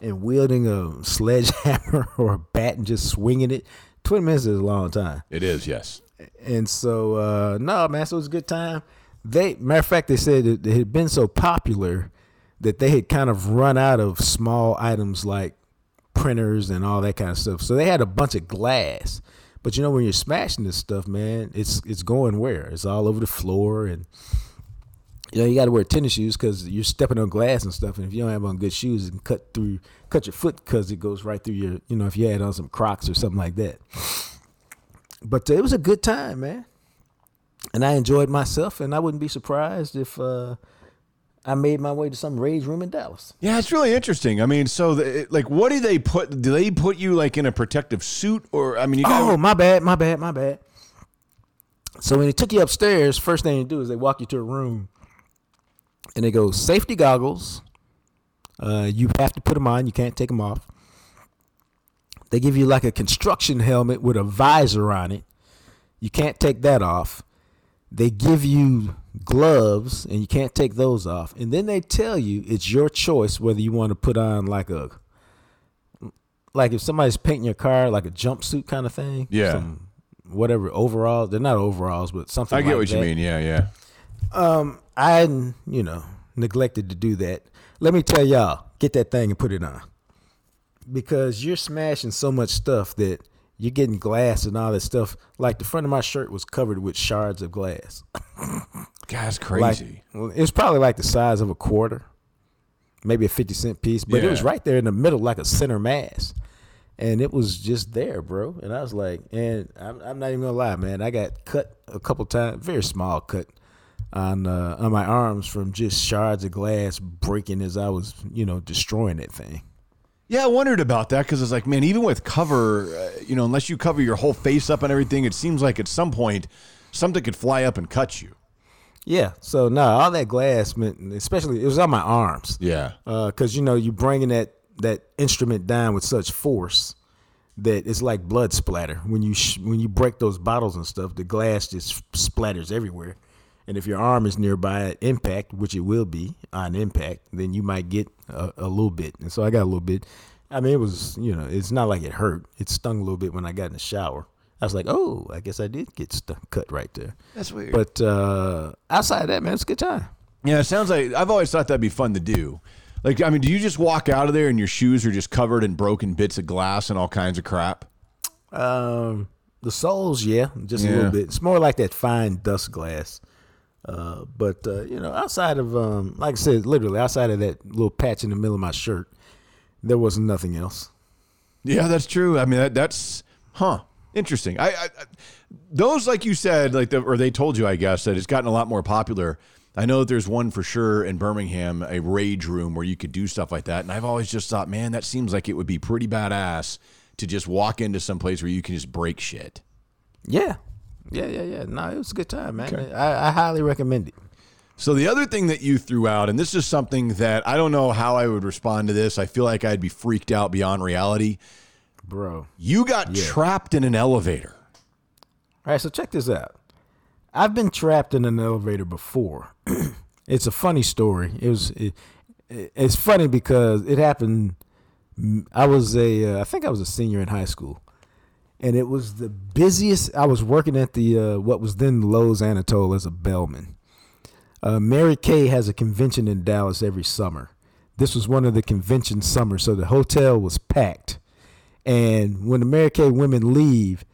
and wielding a sledgehammer or a bat and just swinging it, 20 minutes is a long time. It is. Yes. And so, uh, no, man, so it was a good time. They, matter of fact, they said it, it had been so popular that they had kind of run out of small items like printers and all that kind of stuff. So they had a bunch of glass. But you know, when you're smashing this stuff, man, it's it's going where? It's all over the floor, and you know you got to wear tennis shoes because you're stepping on glass and stuff. And if you don't have on good shoes, it can cut through, cut your foot because it goes right through your, you know, if you had on some Crocs or something like that. But uh, it was a good time, man and I enjoyed myself, and I wouldn't be surprised if uh, I made my way to some rage room in Dallas. Yeah, it's really interesting. I mean, so the, like, what do they put? Do they put you like in a protective suit, or I mean, you got Oh, my bad, my bad, my bad. So when they took you upstairs, first thing they do is they walk you to a room and they go safety goggles. Uh, you have to put them on. You can't take them off. They give you like a construction helmet with a visor on it. You can't take that off. They give you gloves, and you can't take those off. And then they tell you it's your choice whether you want to put on like a like if somebody's painting your car like a jumpsuit kind of thing. Yeah. some whatever overalls. They're not overalls, but something. I get like what you mean. Yeah, yeah. Um, I hadn't, you know, neglected to do that. Let me tell y'all, get that thing and put it on. Because you're smashing so much stuff that you're getting glass and all that stuff. Like the front of my shirt was covered with shards of glass. That's crazy. it was probably like the size of a quarter, maybe a 50 cent piece, but it was right there in the middle, like a center mass. And it was just there, bro. And I was like, and I'm, I'm not even gonna lie, man. I got cut a couple times, very small cut on uh, on my arms from just shards of glass breaking as I was, you know, destroying that thing. Yeah, I wondered about that because it's like, man, even with cover, uh, you know, unless you cover your whole face up and everything, it seems like at some point something could fly up and cut you. Yeah. So no, all that glass meant, especially it was on my arms. Yeah. because you know you're bringing that that instrument down with such force that it's like blood splatter when you sh- when you break those bottles and stuff. The glass just splatters everywhere, and if your arm is nearby at impact, which it will be on impact, then you might get a, a little bit. And so I got a little bit. I mean, it was you know it's not like it hurt. It stung a little bit when I got in the shower. I was like, oh, I guess I did get stu cut right there. That's weird. But uh, outside of that, man, it's a good time. Yeah, it sounds like I've always thought that'd be fun to do. Like, I mean, do you just walk out of there and your shoes are just covered in broken bits of glass and all kinds of crap? Um, the soles, yeah, just a little bit. It's more like that fine dust glass. Uh, but uh, you know, outside of um, like I said, literally outside of that little patch in the middle of my shirt, there was nothing else. Yeah, that's true. I mean, that, that's huh, interesting. I, I, I those like you said, like the, or they told you, I guess, that it's gotten a lot more popular. I know that there's one for sure in Birmingham, a rage room where you could do stuff like that. And I've always just thought, man, that seems like it would be pretty badass to just walk into some place where you can just break shit. Yeah, yeah, yeah, yeah. No, it was a good time, man. I, I highly recommend it. So the other thing that you threw out, and this is something that I don't know how I would respond to this. I feel like I'd be freaked out beyond reality. Bro. You got trapped in an elevator. All right, so check this out. I've been trapped in an elevator before. it's a funny story. It was it, it- it's funny because it happened I was a uh, I think I was a senior in high school. And it was the busiest I was working at the uh, what was then Loews Anatole as a bellman. Uh, Mary Kay has a convention in Dallas every summer. This was one of the convention summers, so the hotel was packed. And when the Mary Kay women leave,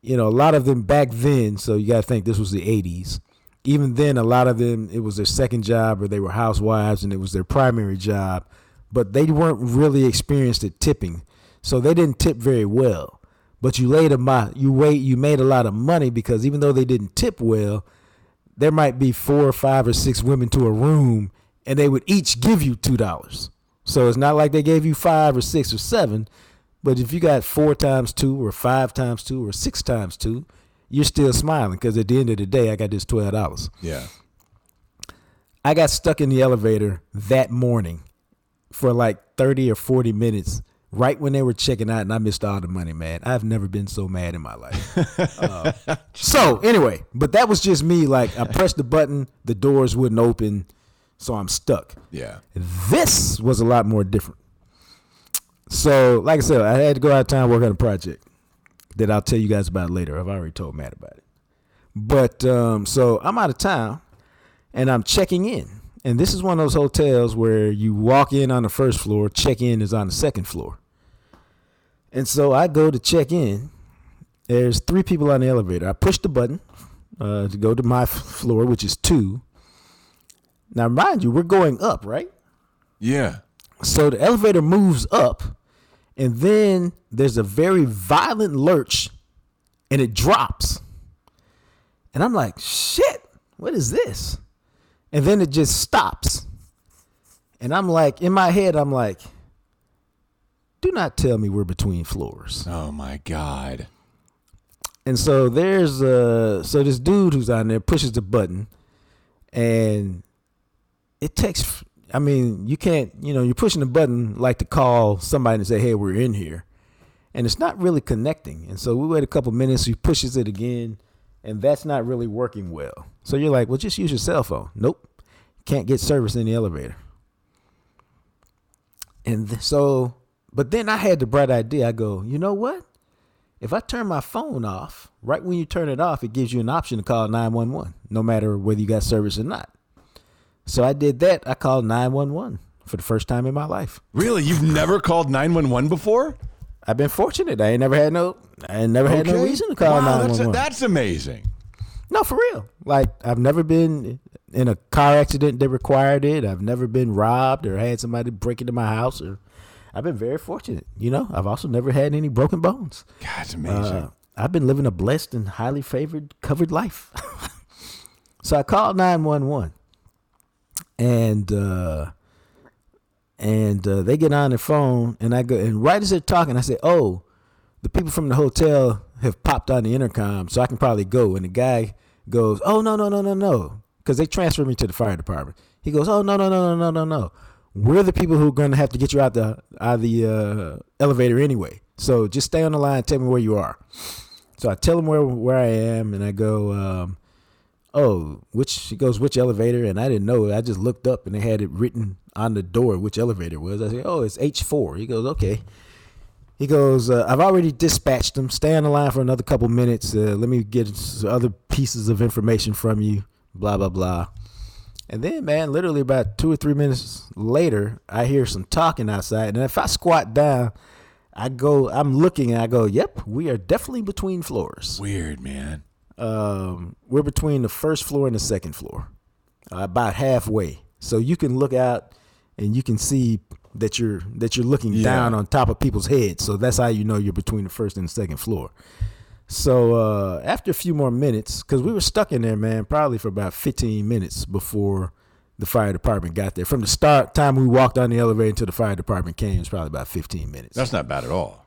you know, a lot of them back then, so you got to think this was the 80s. Even then, a lot of them, it was their second job or they were housewives and it was their primary job, but they weren't really experienced at tipping. So they didn't tip very well. But you laid a you wait, you made a lot of money because even though they didn't tip well, there might be four or five or six women to a room and they would each give you two dollars. So it's not like they gave you five or six or seven, but if you got four times two or five times two or six times two, you're still smiling because at the end of the day, I got this twelve dollars. Yeah. I got stuck in the elevator that morning for like 30 or 40 minutes right when they were checking out and I missed all the money, man. I've never been so mad in my life. Uh, so, anyway, but that was just me like I pressed the button, the doors wouldn't open, so I'm stuck. Yeah. This was a lot more different. So, like I said, I had to go out of town work on a project that I'll tell you guys about later. I've already told Matt about it. But um, so I'm out of town and I'm checking in. And this is one of those hotels where you walk in on the first floor, check in is on the second floor. And so I go to check in. There's three people on the elevator. I push the button uh, to go to my floor, which is two. Now, mind you, we're going up, right? Yeah. So the elevator moves up, and then there's a very violent lurch, and it drops. And I'm like, shit, what is this? And then it just stops. And I'm like, in my head, I'm like, do not tell me we're between floors. Oh my God. And so there's uh so this dude who's on there pushes the button and it takes. I mean, you can't. You know, you're pushing the button like to call somebody and say, "Hey, we're in here," and it's not really connecting. And so we wait a couple minutes. He pushes it again, and that's not really working well. So you're like, "Well, just use your cell phone." Nope, can't get service in the elevator. And so, but then I had the bright idea. I go, you know what? If I turn my phone off, right when you turn it off, it gives you an option to call 911, no matter whether you got service or not. So I did that. I called 911 for the first time in my life. Really? You've never called 911 before? I've been fortunate. I ain't never had no, I ain't never had no reason to call wow, that's, 911. that's amazing. No, for real. Like I've never been in a car accident that required it. I've never been robbed or had somebody break into my house or I've been very fortunate. You know, I've also never had any broken bones. God, it's amazing. Uh, I've been living a blessed and highly favored covered life. so I called 911 and uh and uh, they get on the phone and I go and right as they're talking I say, "Oh, the people from the hotel have popped on the intercom, so I can probably go." And the guy goes, "Oh, no, no, no, no, no." Cuz they transferred me to the fire department. He goes, "Oh, no, no, no, no, no, no, no. We're the people who are going to have to get you out the out of the uh, elevator anyway. So just stay on the line, tell me where you are." So I tell him where where I am and I go um oh, which he goes, which elevator? And I didn't know. I just looked up and they had it written on the door which elevator was. I said, oh, it's H4. He goes, okay. He goes, uh, I've already dispatched them. Stay on the line for another couple minutes. Uh, let me get some other pieces of information from you. Blah blah blah. And then, man, literally about two or three minutes later, I hear some talking outside. And if I squat down, I go, I'm looking and I go, yep, we are definitely between floors Weird, man. um, we're between the first floor and the second floor, uh, about halfway. So you can look out and you can see that you're that you're looking Yeah. down on top of people's heads. So that's how you know you're between the first and the second floor. So uh, after a few more minutes, because we were stuck in there, man, probably for about 15 minutes before the fire department got there. From the start time we walked on the elevator until the fire department came, it was probably about 15 minutes. That's not bad at all.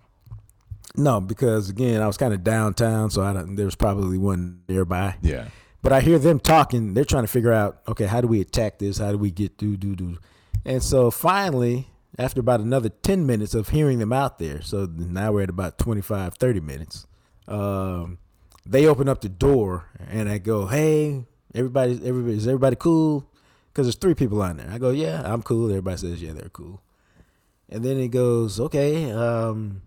no, because again, I was kind of downtown, so I don't, there was probably one nearby. Yeah. But I hear them talking. They're trying to figure out, okay, how do we attack this? How do we get do do do? And so finally, after about another 10 minutes of hearing them out there, so now we're at about 25, 30 minutes, um, they open up the door and I go, hey, everybody, everybody, is everybody cool? Because there's three people on there. I go, yeah, I'm cool. Everybody says, yeah, they're cool. And then he goes, okay, um,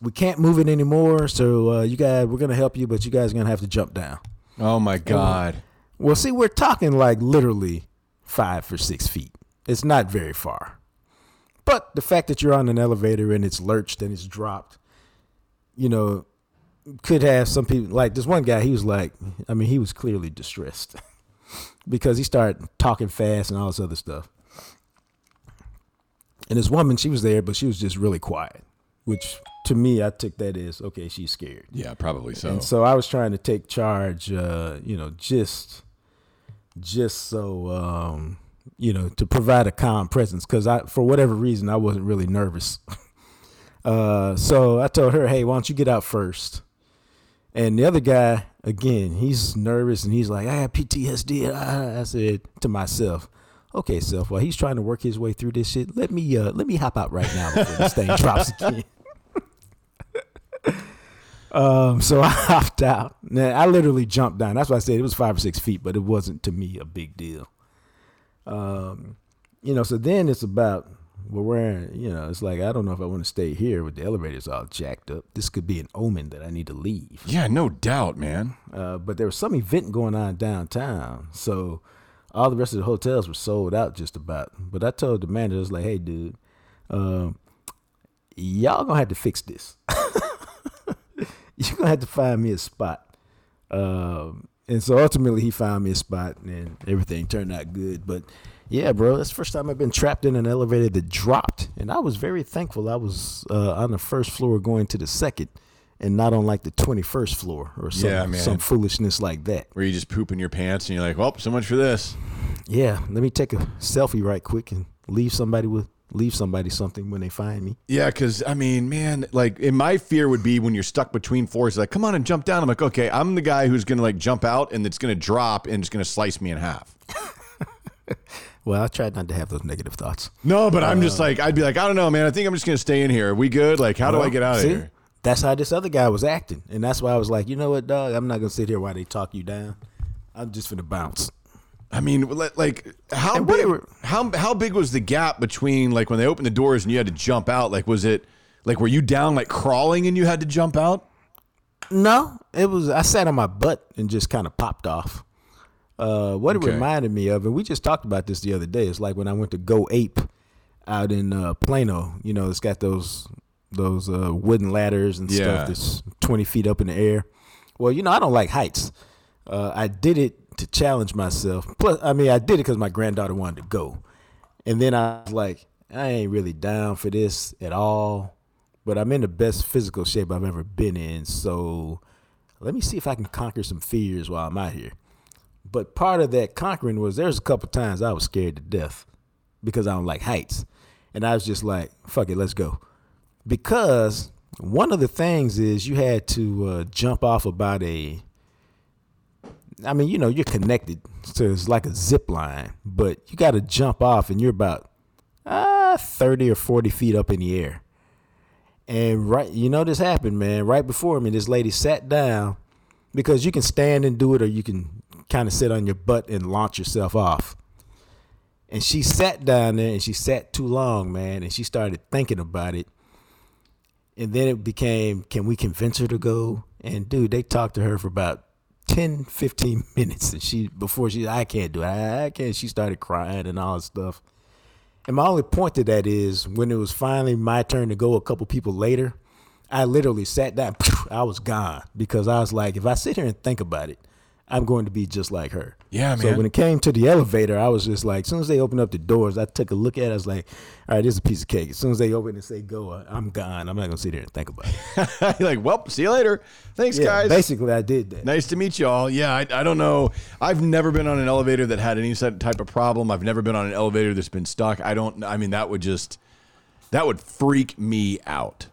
we can't move it anymore. So uh, you guys, we're going to help you, but you guys are going to have to jump down. Oh my God. Well, see, we're talking like literally five or six feet. It's not very far. But the fact that you're on an elevator and it's lurched and it's dropped, you know, could have some people like this one guy. He was like, I mean, he was clearly distressed because he started talking fast and all this other stuff. And this woman, she was there, but she was just really quiet, which to me, I took that as okay, she's scared. Yeah, probably so. And so I was trying to take charge, uh, you know, just, just so, um, you know, to provide a calm presence because I, for whatever reason, I wasn't really nervous. uh, so I told her, hey, why don't you get out first? And the other guy, again, he's nervous and he's like, I have PTSD. I said to myself, okay, self, while he's trying to work his way through this shit, let me, uh, let me hop out right now before this thing drops again. Um, so I hopped out. Now, I literally jumped down. That's why I said it was five or six feet, but it wasn't to me a big deal. Um, you know, so then it's about well, where you know, it's like I don't know if I want to stay here with the elevators all jacked up. This could be an omen that I need to leave. yeah, no doubt, man. Uh, but there was some event going on downtown, so all the rest of the hotels were sold out just about. But I told the manager, I was like, "Hey, dude, um, y'all gonna have to fix this. You're gonna have to find me a spot." Um, and so ultimately, he found me a spot, and everything turned out good. But yeah, bro, that's the first time I've been trapped in an elevator that dropped, and I was very thankful. I was uh, on the first floor going to the second, and not on like the twenty first floor or some Yeah, some foolishness like that. Where you just poop in your pants and you're like, well, so much for this. Yeah, let me take a selfie right quick and leave somebody with leave somebody something when they find me. Yeah, because I mean, man, like, and my fear would be when you're stuck between floors, like, come on and jump down. I'm like, okay, I'm the guy who's gonna like jump out and it's gonna drop and it's gonna slice me in half. Well, I tried not to have those negative thoughts. No, but I'm just uh, like I'd be like I don't know, man. I think I'm just gonna stay in here. Are we good? Like, how do I get out of here? That's how this other guy was acting, and that's why I was like, you know what, dog? I'm not gonna sit here while they talk you down. I'm just gonna bounce. I mean, like how And big? whatever- How how big was the gap between like when they opened the doors and you had to jump out? Like, was it like were you down like crawling and you had to jump out? No, it was. I sat on my butt and just kind of popped off. Uh, what Okay. it reminded me of, and we just talked about this the other day. It's like when I went to Go Ape out in uh, Plano. You know, it's got those those uh, wooden ladders and Yeah. stuff that's twenty feet up in the air. Well, you know, I don't like heights. Uh, I did it to challenge myself. Plus, I mean, I did it because my granddaughter wanted to go, and then I was like, I ain't really down for this at all. But I'm in the best physical shape I've ever been in, so let me see if I can conquer some fears while I'm out here. But part of that conquering was there's a couple times I was scared to death because I don't like heights. And I was just like, fuck it, let's go. Because one of the things is you had to uh, jump off about a, I mean, you know, you're connected. So it's like a zip line, but you got to jump off and you're about uh, 30 or 40 feet up in the air. And right, you know, this happened, man. Right before me, this lady sat down because you can stand and do it, or you can kind of sit on your butt and launch yourself off. And she sat down there and she sat too long, man. And she started thinking about it. And then it became, can we convince her to go? And dude, they talked to her for about 10, 15 minutes. And she, before she, I can't do it. I, I can't. She started crying and all that stuff. And my only point to that is when it was finally my turn to go a couple people later, I literally sat down, I was gone because I was like, if I sit here and think about it, I'm going to be just like her. Yeah, man. So when it came to the elevator, I was just like, as soon as they opened up the doors, I took a look at it. I was like, all right, this is a piece of cake. As soon as they open and say go, I- I'm gone. I'm not going to sit here and think about it. You're like, well, see you later. Thanks, Yeah, guys. basically, I did that. Nice to meet you all. Yeah, I, I don't know. I've never been on an elevator that had any set- type of problem. I've never been on an elevator that's been stuck. I don't. I mean, that would just that would freak me out.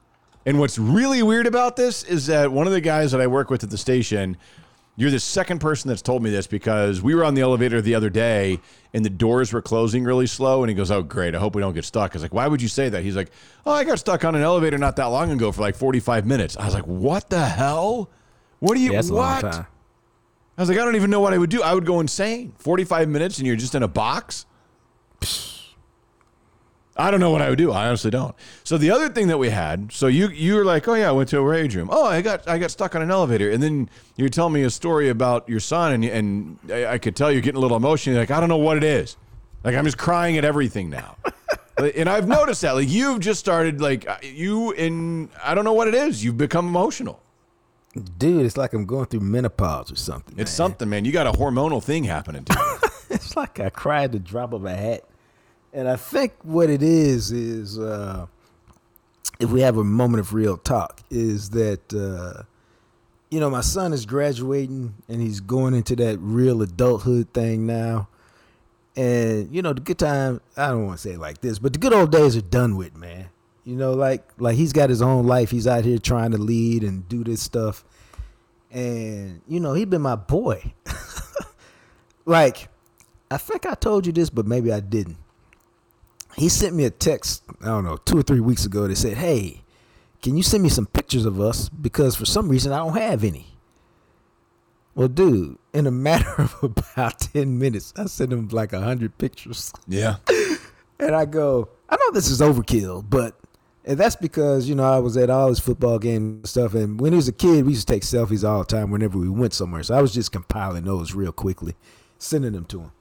And what's really weird about this is that one of the guys that I work with at the station, you're the second person that's told me this because we were on the elevator the other day and the doors were closing really slow. And he goes, Oh, great. I hope we don't get stuck. I was like, Why would you say that? He's like, Oh, I got stuck on an elevator not that long ago for like 45 minutes. I was like, What the hell? What do you, Yeah, what? I was like, I don't even know what I would do. I would go insane. 45 minutes and you're just in a box? I don't know what I would do. I honestly don't. So the other thing that we had, so you you were like, oh yeah, I went to a rage room. Oh, I got I got stuck on an elevator, and then you were telling me a story about your son, and and I, I could tell you're getting a little emotional. You're like, I don't know what it is. Like I'm just crying at everything now. and I've noticed that. Like you've just started like uh, you in I don't know what it is. You've become emotional. Dude, it's like I'm going through menopause or something. It's man. something, man. You got a hormonal thing happening to you. it's like I cried the drop of a hat. And I think what it is is uh, if we have a moment of real talk, is that uh, you know my son is graduating and he's going into that real adulthood thing now. And you know the good time I don't want to say like this, but the good old days are done with, man. You know, like like he's got his own life. He's out here trying to lead and do this stuff. And you know, he been my boy. like I think I told you this, but maybe I didn't. He sent me a text, I don't know, two or three weeks ago that said, Hey, can you send me some pictures of us? Because for some reason I don't have any. Well, dude, in a matter of about 10 minutes, I sent him like 100 pictures. yeah. And I go, I know this is overkill, but and that's because, you know, I was at all his football games and stuff. And when he was a kid, we used to take selfies all the time whenever we went somewhere. So I was just compiling those real quickly, sending them to him.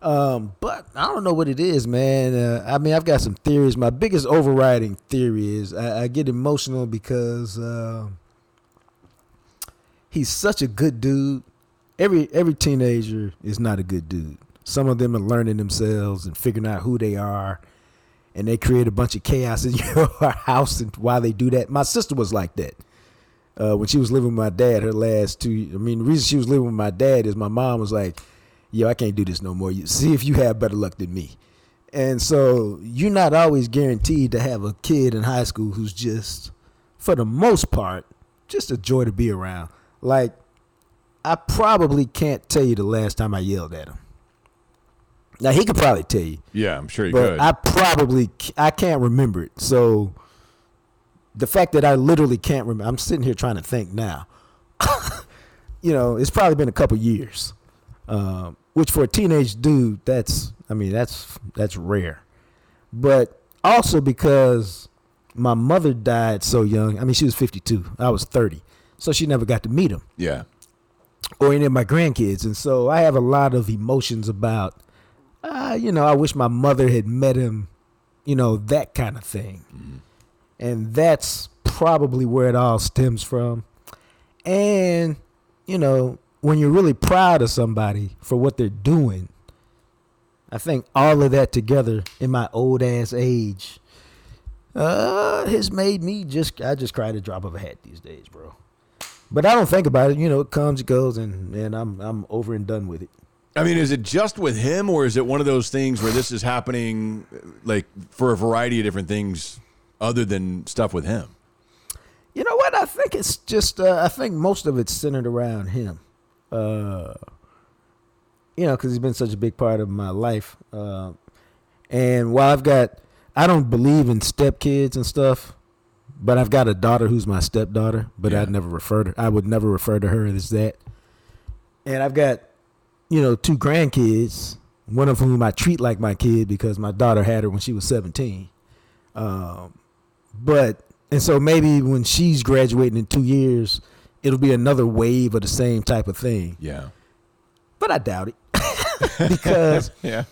Um, but I don't know what it is, man. Uh, I mean, I've got some theories. My biggest overriding theory is I, I get emotional because uh, he's such a good dude. Every every teenager is not a good dude. Some of them are learning themselves and figuring out who they are, and they create a bunch of chaos in your house. And why they do that, my sister was like that uh, when she was living with my dad. Her last two, I mean, the reason she was living with my dad is my mom was like, "Yo, I can't do this no more. You see if you have better luck than me." And so you're not always guaranteed to have a kid in high school who's just, for the most part, just a joy to be around. Like, I probably can't tell you the last time I yelled at him. Now he could probably tell you, Yeah, I'm sure he but could. I probably I can't remember it. So the fact that I literally can't remember, I'm sitting here trying to think now. you know, it's probably been a couple years, um, which for a teenage dude, that's I mean that's that's rare. But also because my mother died so young. I mean, she was 52. I was 30, so she never got to meet him yeah. or any of my grandkids. And so I have a lot of emotions about, uh, you know, I wish my mother had met him, you know, that kind of thing. And that's probably where it all stems from. And, you know, when you're really proud of somebody for what they're doing, I think all of that together in my old ass age uh, has made me just, I just cry the drop of a hat these days, bro. But I don't think about it. You know, it comes, it goes, and, and I'm I'm over and done with it. I mean, is it just with him, or is it one of those things where this is happening, like for a variety of different things, other than stuff with him? You know what? I think it's just. Uh, I think most of it's centered around him. Uh, you know, because he's been such a big part of my life. Uh, and while I've got, I don't believe in stepkids and stuff, but I've got a daughter who's my stepdaughter. But Yeah. I'd never refer to. I would never refer to her as that. And I've got, you know, two grandkids. One of whom I treat like my kid because my daughter had her when she was seventeen. Um, but and so maybe when she's graduating in two years, it'll be another wave of the same type of thing. Yeah. But I doubt it because, Yeah.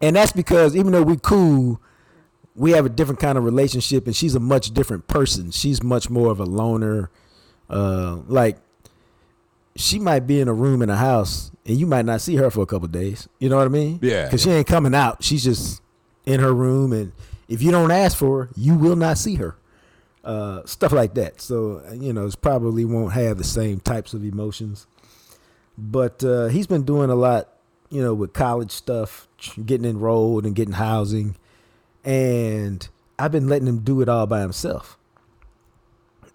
and that's because even though we cool, we have a different kind of relationship, and she's a much different person. She's much more of a loner. Uh, like she might be in a room in a house, and you might not see her for a couple days. You know what I mean? Yeah, Because she ain't coming out. She's just in her room, and if you don't ask for her, you will not see her. Uh, stuff like that. So you know, it's probably won't have the same types of emotions. But uh, he's been doing a lot, you know, with college stuff, getting enrolled and getting housing, and I've been letting him do it all by himself.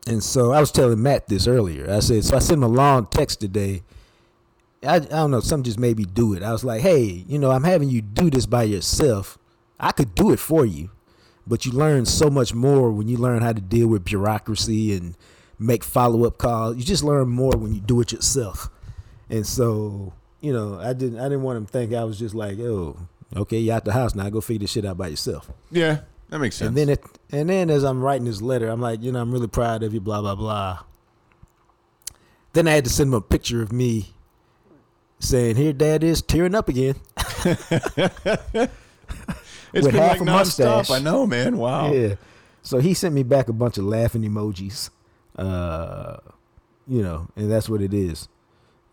And so I was telling Matt this earlier. I said, so I sent him a long text today. I, I don't know, something just made me do it. I was like, hey, you know, I'm having you do this by yourself. I could do it for you, but you learn so much more when you learn how to deal with bureaucracy and make follow up calls. You just learn more when you do it yourself. And so, you know, I didn't I didn't want him to think I was just like, oh, okay, you're out the house now, go figure this shit out by yourself. Yeah. That makes sense. And then it, and then as I'm writing this letter, I'm like, you know, I'm really proud of you, blah blah blah. Then I had to send him a picture of me saying, "Here, Dad is tearing up again." it's with been half like a nonstop. mustache. I know, man. Wow. Yeah. So he sent me back a bunch of laughing emojis. Uh, you know, and that's what it is.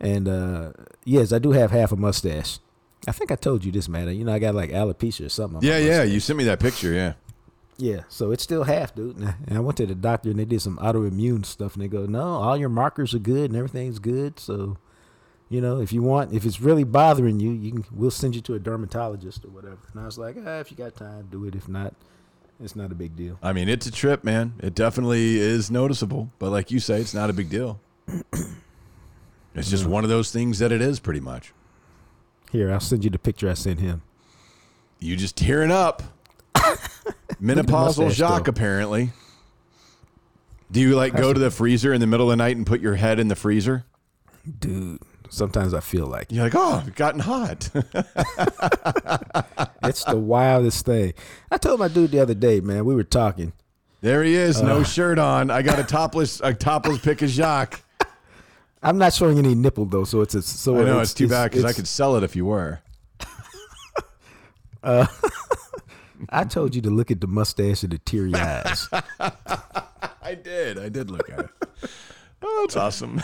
And uh, yes, I do have half a mustache. I think I told you this, man. You know, I got like alopecia or something. Yeah, yeah. You sent me that picture. Yeah. Yeah, so it's still half, dude. And I- and I went to the doctor and they did some autoimmune stuff and they go, no, all your markers are good and everything's good. So, you know, if you want, if it's really bothering you, you can, we'll send you to a dermatologist or whatever. And I was like, ah, if you got time, do it. If not, it's not a big deal. I mean, it's a trip, man. It definitely is noticeable. But like you say, it's not a big deal. It's just one of those things that it is, pretty much. Here, I'll send you the picture I sent him. You just tearing up. Menopausal Jacques, apparently. Do you like go to the freezer in the middle of the night and put your head in the freezer? Dude, sometimes I feel like. You're like, oh, it's gotten hot. it's the wildest thing. I told my dude the other day, man, we were talking. there he is, no uh. shirt on. I got a topless, a topless pic of Jacques. I'm not showing any nipple though, so it's a so I know it's, too bad because I could sell it if you were. Uh, I told you to look at the mustache and the teary eyes. I did. I did look at it. Oh, that's awesome.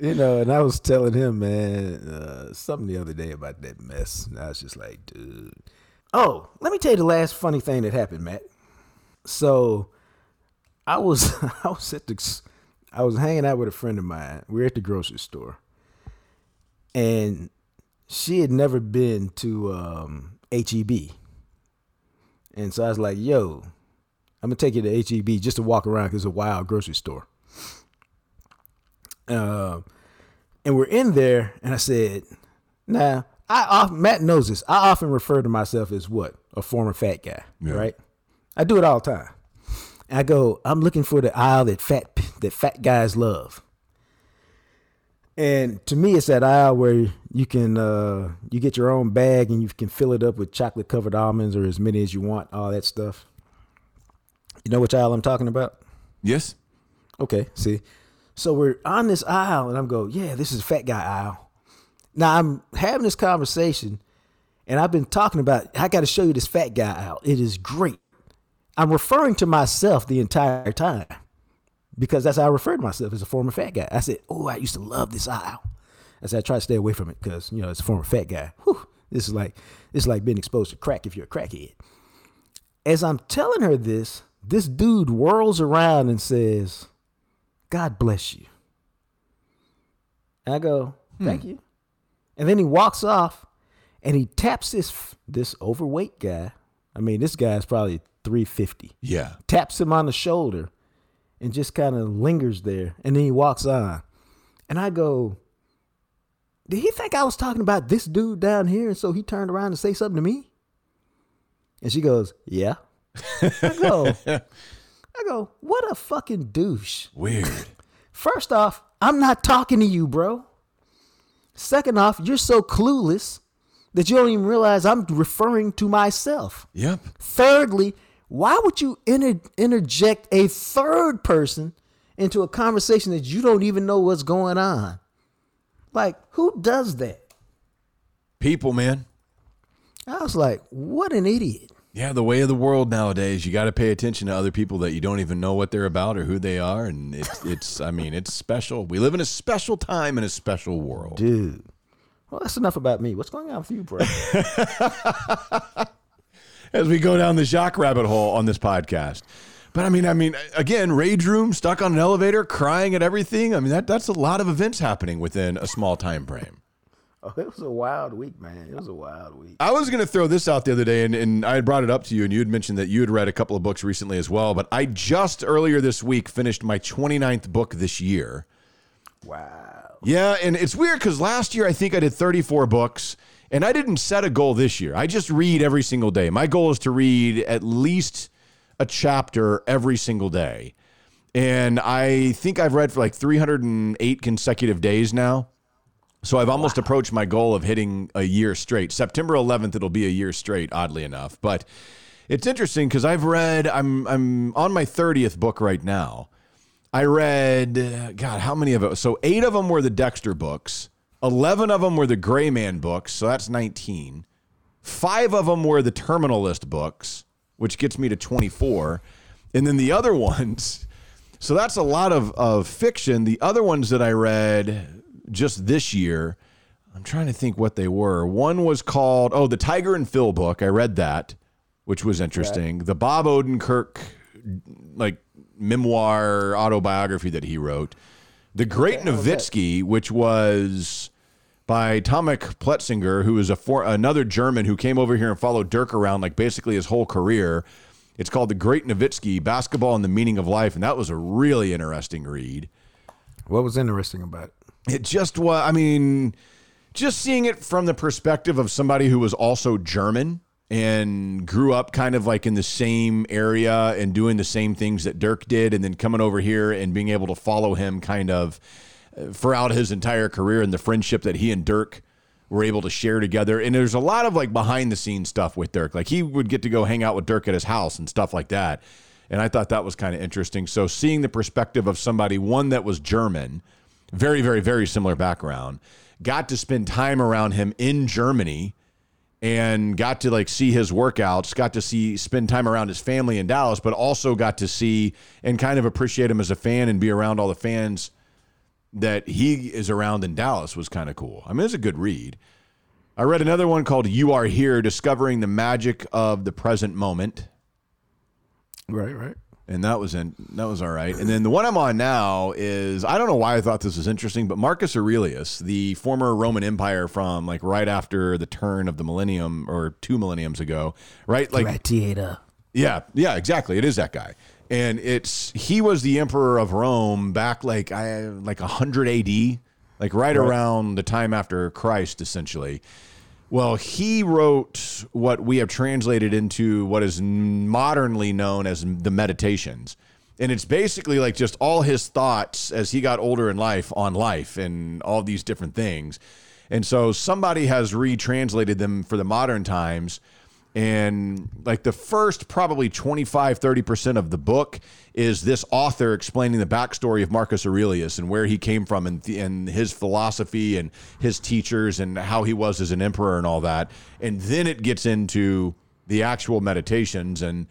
you know, and I was telling him, man, uh, something the other day about that mess. And I was just like, dude. Oh, let me tell you the last funny thing that happened, Matt. So, I was I was at the I was hanging out with a friend of mine. We were at the grocery store, and she had never been to um, HEB, and so I was like, "Yo, I'm gonna take you to HEB just to walk around because it's a wild grocery store." Uh, and we're in there, and I said, "Now I Matt knows this. I often refer to myself as what a former fat guy, Yeah. right? I do it all the time. I go, I'm looking for the aisle that fat that fat guys love. And to me, it's that aisle where you can uh, you get your own bag and you can fill it up with chocolate covered almonds or as many as you want, all that stuff. You know which aisle I'm talking about? Yes. Okay, see. So we're on this aisle, and I'm go, yeah, this is a fat guy aisle. Now I'm having this conversation, and I've been talking about. I got to show you this fat guy aisle. It is great. I'm referring to myself the entire time because that's how I refer to myself as a former fat guy. I said, oh, I used to love this aisle. I said I try to stay away from it because you know it's a former fat guy. Whew, this is like this is like being exposed to crack if you're a crackhead. As I'm telling her this, this dude whirls around and says, God bless you. And I go, hmm. thank you. And then he walks off and he taps this this overweight guy. I mean, this guy's probably 350. Yeah. Taps him on the shoulder and just kind of lingers there. And then he walks on. And I go, Did he think I was talking about this dude down here? And so he turned around to say something to me? And she goes, Yeah. I go, I go, what a fucking douche. Weird. First off, I'm not talking to you, bro. Second off, you're so clueless that you don't even realize I'm referring to myself. Yep. Thirdly, why would you inter- interject a third person into a conversation that you don't even know what's going on? Like, who does that? People, man. I was like, what an idiot. Yeah, the way of the world nowadays, you got to pay attention to other people that you don't even know what they're about or who they are, and it's it's. I mean, it's special. We live in a special time in a special world. Dude. Well, that's enough about me. What's going on with you, bro? As we go down the shock rabbit hole on this podcast, but I mean, I mean, again, rage room, stuck on an elevator, crying at everything. I mean, that that's a lot of events happening within a small time frame. Oh, it was a wild week, man. It was a wild week. I was going to throw this out the other day, and, and I had brought it up to you, and you had mentioned that you had read a couple of books recently as well. But I just earlier this week finished my 29th book this year. Wow. Yeah, and it's weird because last year I think I did 34 books, and I didn't set a goal this year. I just read every single day. My goal is to read at least a chapter every single day. And I think I've read for like 308 consecutive days now. So I've almost approached my goal of hitting a year straight. September 11th, it'll be a year straight, oddly enough. But it's interesting because I've read, I'm, I'm on my 30th book right now. I read, uh, God, how many of it? So eight of them were the Dexter books. 11 of them were the Gray Man books. So that's 19. Five of them were the Terminal List books, which gets me to 24. And then the other ones, so that's a lot of, of fiction. The other ones that I read just this year, I'm trying to think what they were. One was called, oh, the Tiger and Phil book. I read that, which was interesting. The Bob Odenkirk, like, memoir autobiography that he wrote. The Great Nowitzki, which was by Tomek Pletzinger, who is a for, another German who came over here and followed Dirk around like basically his whole career. It's called The Great Nowitzki: Basketball and the Meaning of Life, and that was a really interesting read. What was interesting about it? It just was, I mean, just seeing it from the perspective of somebody who was also German and grew up kind of like in the same area and doing the same things that Dirk did, and then coming over here and being able to follow him kind of uh, throughout his entire career and the friendship that he and Dirk were able to share together. And there's a lot of like behind the scenes stuff with Dirk. Like he would get to go hang out with Dirk at his house and stuff like that. And I thought that was kind of interesting. So seeing the perspective of somebody, one that was German, very, very, very similar background, got to spend time around him in Germany and got to like see his workouts, got to see spend time around his family in Dallas, but also got to see and kind of appreciate him as a fan and be around all the fans that he is around in Dallas was kind of cool. I mean, it's a good read. I read another one called You Are Here Discovering the Magic of the Present Moment. Right, right. And that was in that was all right. And then the one I'm on now is I don't know why I thought this was interesting, but Marcus Aurelius, the former Roman Empire from like right after the turn of the millennium or two millenniums ago, right? Like Gladiator. yeah, yeah, exactly. It is that guy. And it's he was the emperor of Rome back like I like 100 AD, like right, around the time after Christ essentially. Well, he wrote what we have translated into what is modernly known as the Meditations. And it's basically like just all his thoughts as he got older in life on life and all these different things. And so somebody has retranslated them for the modern times and like the first probably 25 30% of the book is this author explaining the backstory of marcus aurelius and where he came from and, and his philosophy and his teachers and how he was as an emperor and all that. And then it gets into the actual meditations. And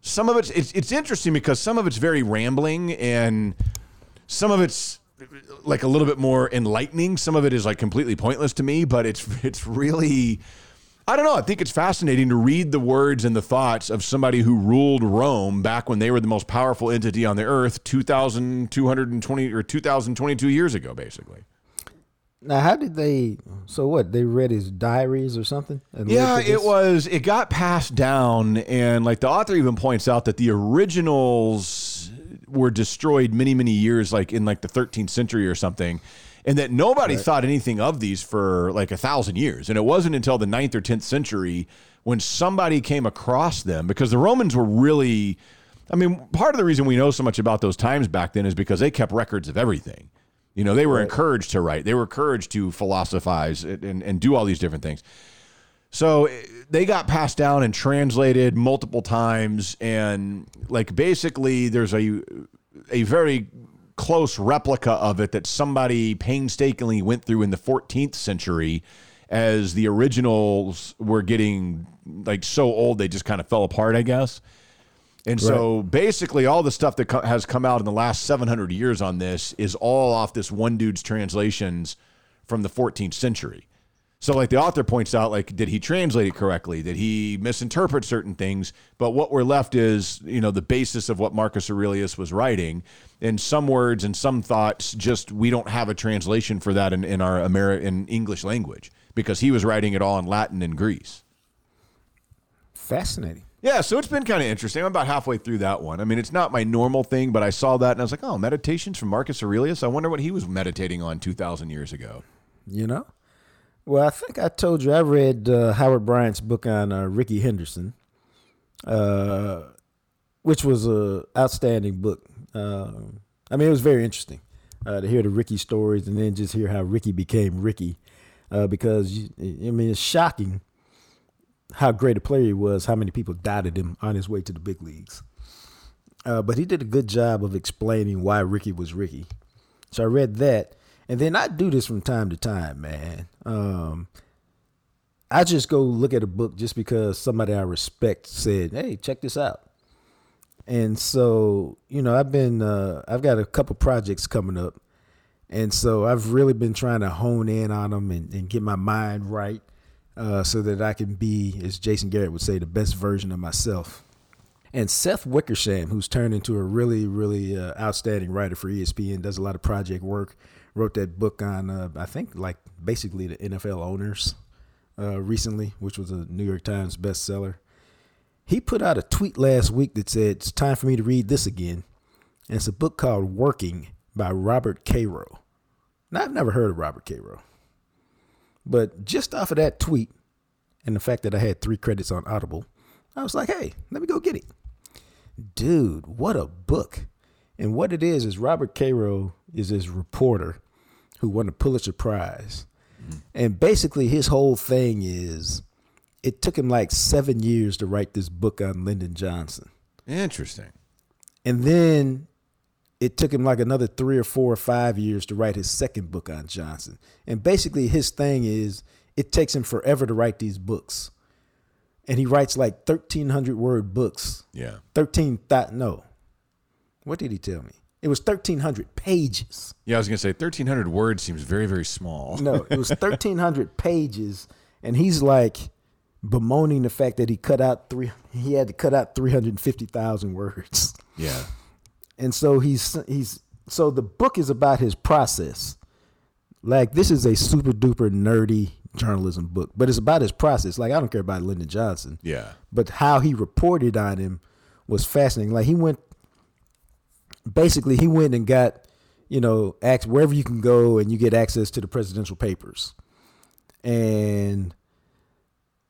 some of it's it's, it's interesting because some of it's very rambling and some of it's like a little bit more enlightening. Some of it is like completely pointless to me but it's it's really I don't know. I think it's fascinating to read the words and the thoughts of somebody who ruled Rome back when they were the most powerful entity on the earth 2,220 or 2,022 years ago, basically. Now, how did they? So what? They read his diaries or something? Yeah, it was. It got passed down, and like the author even points out that the originals were destroyed many, many years, like in like the 13th century or something, and that nobody thought anything of these for like a thousand years. And it wasn't until the 9th or 10th century when somebody came across them because the Romans were really. I mean, part of the reason we know so much about those times back then is because they kept records of everything. You know, they were encouraged to write. They were encouraged to philosophize and, and, and do all these different things. So eh, they got passed down and translated multiple times, and like basically, there's a a very close replica of it that somebody painstakingly went through in the 14th century, as the originals were getting like so old they just kind of fell apart, I guess. And so basically, all the stuff that co- has come out in the last 700 years on this is all off this one dude's translations from the 14th century. So, like the author points out, like, did he translate it correctly? Did he misinterpret certain things? But what we're left is, you know, the basis of what Marcus Aurelius was writing. And some words and some thoughts, just we don't have a translation for that in, in our American English language because he was writing it all in Latin and Greece. fascinating. Yeah, so it's been kind of interesting. I'm about halfway through that one. I mean, it's not my normal thing, but I saw that and I was like, oh, meditations from Marcus Aurelius. I wonder what he was meditating on 2,000 years ago. You know. Well, I think I told you I read uh, Howard Bryant's book on uh, Rickey Henderson, uh, which was a outstanding book. Uh, I mean, it was very interesting uh, to hear the Rickey stories and then just hear how Rickey became Rickey, uh, because I mean, it's shocking how great a player he was, how many people doubted him on his way to the big leagues. But he did a good job of explaining why Rickey was Rickey. So I read that, and then I do this from time to time, man. Um, I just go look at a book just because somebody I respect said, "Hey, check this out." And so, you know, I've been uh, I've got a couple projects coming up, and so I've really been trying to hone in on them and, and get my mind right, uh, so that I can be, as Jason Garrett would say, the best version of myself. And Seth Wickersham, who's turned into a really, really uh, outstanding writer for ESPN, does a lot of project work. Wrote that book on, uh, I think, like basically the NFL owners uh, recently, which was a New York Times bestseller. He put out a tweet last week that said, It's time for me to read this again. And it's a book called Working by Robert Caro. Now, I've never heard of Robert Caro. But just off of that tweet and the fact that I had three credits on Audible, I was like, hey, let me go get it. Dude, what a book. And what it is, is Robert Caro is this reporter who won the Pulitzer Prize. Mm-hmm. And basically, his whole thing is it took him like seven years to write this book on Lyndon Johnson. Interesting. And then it took him like another three or four or five years to write his second book on Johnson. And basically, his thing is it takes him forever to write these books. And he writes like 1,300 word books. Yeah. 13, th- no. What did he tell me? It was 1,300 pages. Yeah, I was going to say 1,300 words seems very, very small. No, it was 1,300 pages. And he's like bemoaning the fact that he cut out three, he had to cut out 350,000 words. Yeah. and so he's he's so the book is about his process like this is a super duper nerdy journalism book but it's about his process like i don't care about lyndon johnson Yeah. but how he reported on him was fascinating like he went basically he went and got you know wherever you can go and you get access to the presidential papers and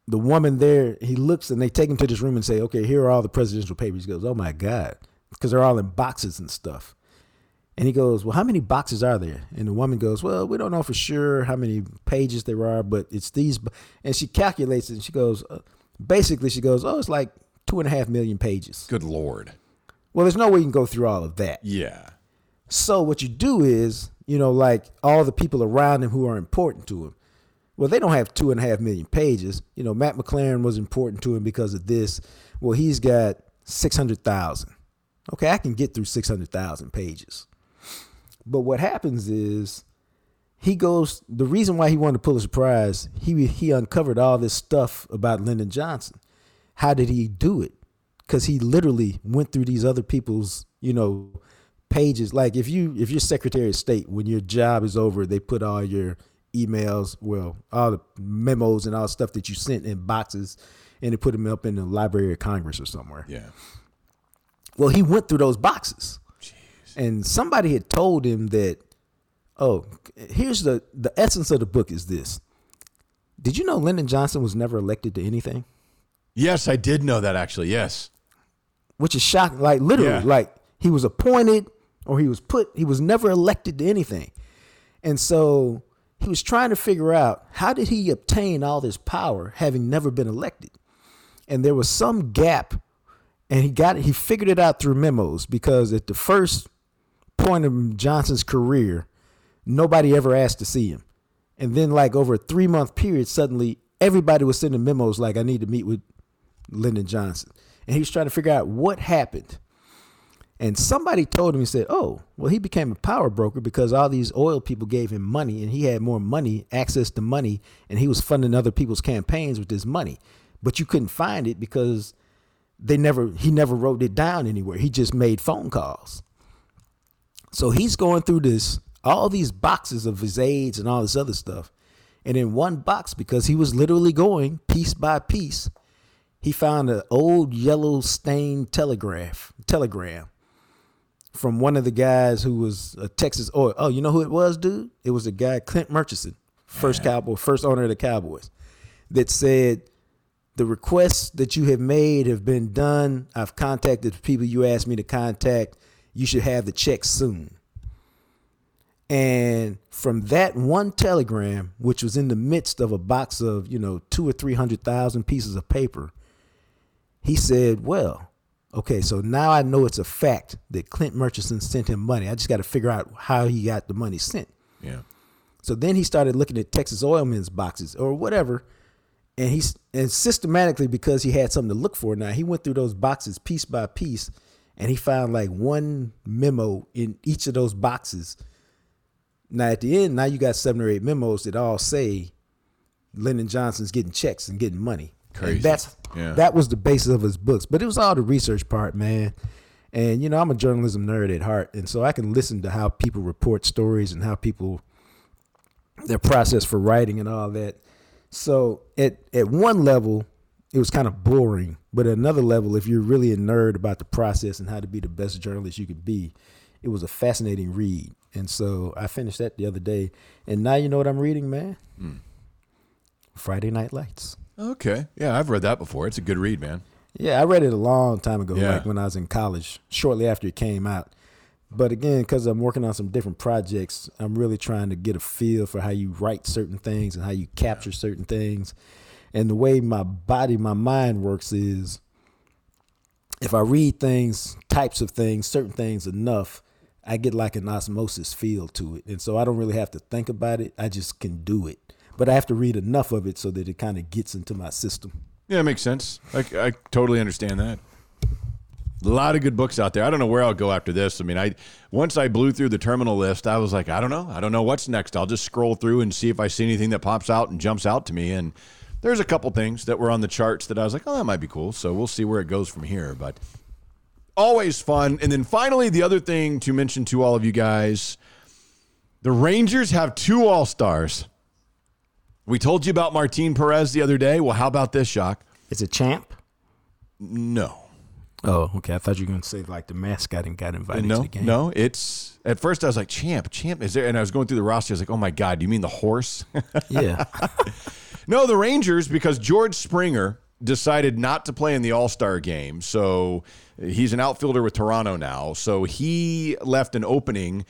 the woman there, he looks and they take him to this room and say, "Okay, here are all the presidential papers." He goes, "Oh my god," because they're all in boxes and stuff. And he goes, "Well, how many boxes are there?" And the woman goes, "Well, we don't know for sure how many pages there are, but it's these." And she calculates it. and she goes, uh, basically, she goes, "Oh, it's like two and a half million pages." Good lord. Well, there's no way you can go through all of that. Yeah. So what you do is, you know, like all the people around him who are important to him. Well, they don't have two and a half million pages. You know, Matt McLaren was important to him because of this. Well, he's got six hundred thousand. Okay, I can get through six hundred thousand pages. But what happens is he goes the reason why he wanted to Pulitzer Prize, he he uncovered all this stuff about Lyndon Johnson. How did he do it? Because he literally went through these other people's, you know, pages. Like if you if you're Secretary of State, when your job is over, they put all your emails, well, all the memos and all the stuff that you sent in boxes, and they put them up in the Library of Congress or somewhere. Yeah. Well, he went through those boxes. And somebody had told him that, oh, here's the the essence of the book is this. Did you know Lyndon Johnson was never elected to anything? Yes, I did know that actually. Yes. Which is shocking. Like literally, Yeah. like he was appointed or he was put, he was never elected to anything. And so he was trying to figure out how did he obtain all this power having never been elected? And there was some gap and he got it, he figured it out through memos because at the first point of Johnson's career, nobody ever asked to see him. And then like over a three month period, suddenly everybody was sending memos like I need to meet with Lyndon Johnson. And he was trying to figure out what happened. And somebody told him, he said, Oh, well, he became a power broker because all these oil people gave him money and he had more money, access to money, and he was funding other people's campaigns with this money. But you couldn't find it because they never he never wrote it down anywhere. He just made phone calls. So he's going through this, all these boxes of his aides and all this other stuff. And in one box, because he was literally going piece by piece, he found an old yellow stained telegraph telegram from one of the guys who was a Texas oil. Oh, you know who it was, dude? It was a guy, Clint Murchison, first cowboy, first owner of the Cowboys, that said, the requests that you have made have been done. I've contacted the people you asked me to contact. You should have the check soon. And from that one telegram, which was in the midst of a box of, you know, two or three hundred thousand pieces of paper, he said, Well, okay, so now I know it's a fact that Clint Murchison sent him money. I just got to figure out how he got the money sent. Yeah. So then he started looking at Texas Oilman's boxes or whatever, and he's and systematically because he had something to look for now, he went through those boxes piece by piece, and he found like one memo in each of those boxes. Now at the end, now you got seven or eight memos that all say Lyndon Johnson's getting checks and getting money. And that's Yeah. that was the basis of his books, but it was all the research part, man. And you know, I'm a journalism nerd at heart, and so I can listen to how people report stories and how people their process for writing and all that. So at at one level, it was kind of boring, but at another level, if you're really a nerd about the process and how to be the best journalist you could be, it was a fascinating read. And so I finished that the other day, and now you know what I'm reading, man. Hmm. Friday Night Lights. Okay. Yeah, I've read that before. It's a good read, man. Yeah, I read it a long time ago, Yeah. like when I was in college, shortly after it came out. But again, because I'm working on some different projects, I'm really trying to get a feel for how you write certain things and how you capture certain things. And the way my body, my mind works is if I read things, types of things, certain things enough, I get like an osmosis feel to it. And so I don't really have to think about it. I just can do it. But I have to read enough of it so that it kind of gets into my system. Yeah, it makes sense. I, I totally understand that. A lot of good books out there. I don't know where I'll go after this. I mean, I once I blew through the terminal list, I was like, I don't know. I don't know what's next. I'll just scroll through and see if I see anything that pops out and jumps out to me. And there's a couple things that were on the charts that I was like, oh, that might be cool. So we'll see where it goes from here. But always fun. And then finally, the other thing to mention to all of you guys the Rangers have two All Stars. We told you about Martin Perez the other day. Well, how about this, Shock? Is it champ. No. Oh, okay. I thought you were going to say like the mascot and got invited to No, the game. no, it's at first I was like, champ, champ, is there? And I was going through the roster. I was like, oh my God, do you mean the horse? Yeah. No, the Rangers, because George Springer decided not to play in the All Star game. So he's an outfielder with Toronto now. So he left an opening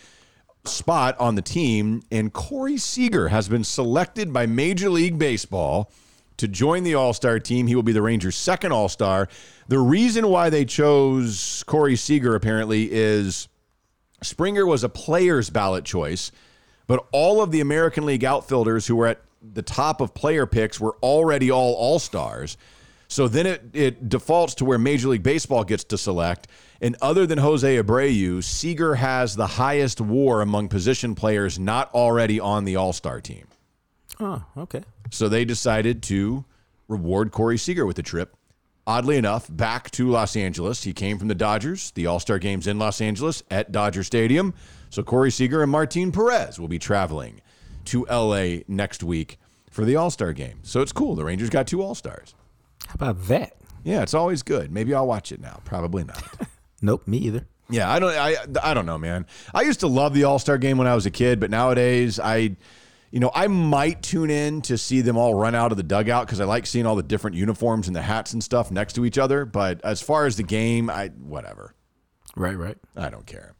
spot on the team, and Corey Seager has been selected by Major League Baseball to join the All Star team. He will be the Rangers' second All Star. The reason why they chose Corey Seager apparently is Springer was a player's ballot choice, but all of the American League outfielders who were at the top of player picks were already all All Stars. So then it, it defaults to where Major League Baseball gets to select. And other than Jose Abreu, Seager has the highest WAR among position players not already on the All Star team. Oh, okay. So they decided to reward Corey Seager with a trip. Oddly enough, back to Los Angeles. He came from the Dodgers. The All Star game's in Los Angeles at Dodger Stadium. So Corey Seager and Martin Perez will be traveling to LA next week for the All Star game. So it's cool. The Rangers got two All Stars. How about that? Yeah, it's always good. Maybe I'll watch it now. Probably not. Nope, me either. yeah, I don't. I I don't know, man. I used to love the All Star game when I was a kid, but nowadays I, you know, I might tune in to see them all run out of the dugout because I like seeing all the different uniforms and the hats and stuff next to each other. But as far as the game, I whatever. Right, right. I don't care.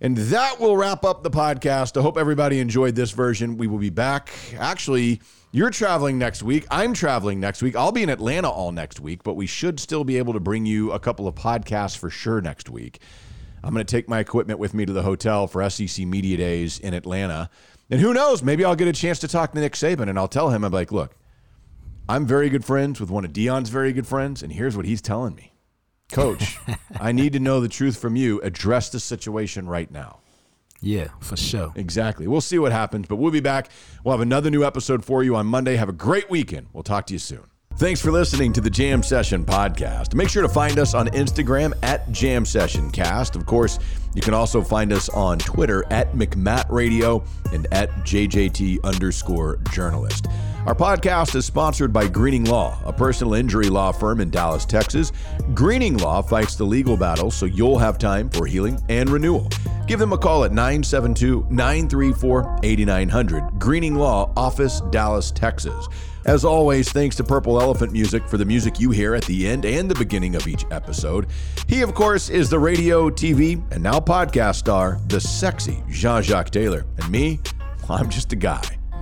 And that will wrap up the podcast. I hope everybody enjoyed this version. We will be back. Actually, you're traveling next week. I'm traveling next week. I'll be in Atlanta all next week, but we should still be able to bring you a couple of podcasts for sure next week. I'm going to take my equipment with me to the hotel for SEC Media Days in Atlanta. And who knows, maybe I'll get a chance to talk to Nick Saban and I'll tell him, I'm like, look, I'm very good friends with one of Deion's very good friends, and here's what he's telling me. Coach, I need to know the truth from you. Address the situation right now. Yeah, for sure. Exactly. We'll see what happens, but we'll be back. We'll have another new episode for you on Monday. Have a great weekend. We'll talk to you soon. Thanks for listening to the Jam Session podcast. Make sure to find us on Instagram at Jam Session Cast. Of course, you can also find us on Twitter at McMatt Radio and at JJT underscore journalist. Our podcast is sponsored by Greening Law, a personal injury law firm in Dallas, Texas. Greening Law fights the legal battle so you'll have time for healing and renewal. Give them a call at 972 934 8900. Greening Law, Office, Dallas, Texas. As always, thanks to Purple Elephant Music for the music you hear at the end and the beginning of each episode. He, of course, is the radio, TV, and now podcast star, the sexy Jean Jacques Taylor. And me, I'm just a guy,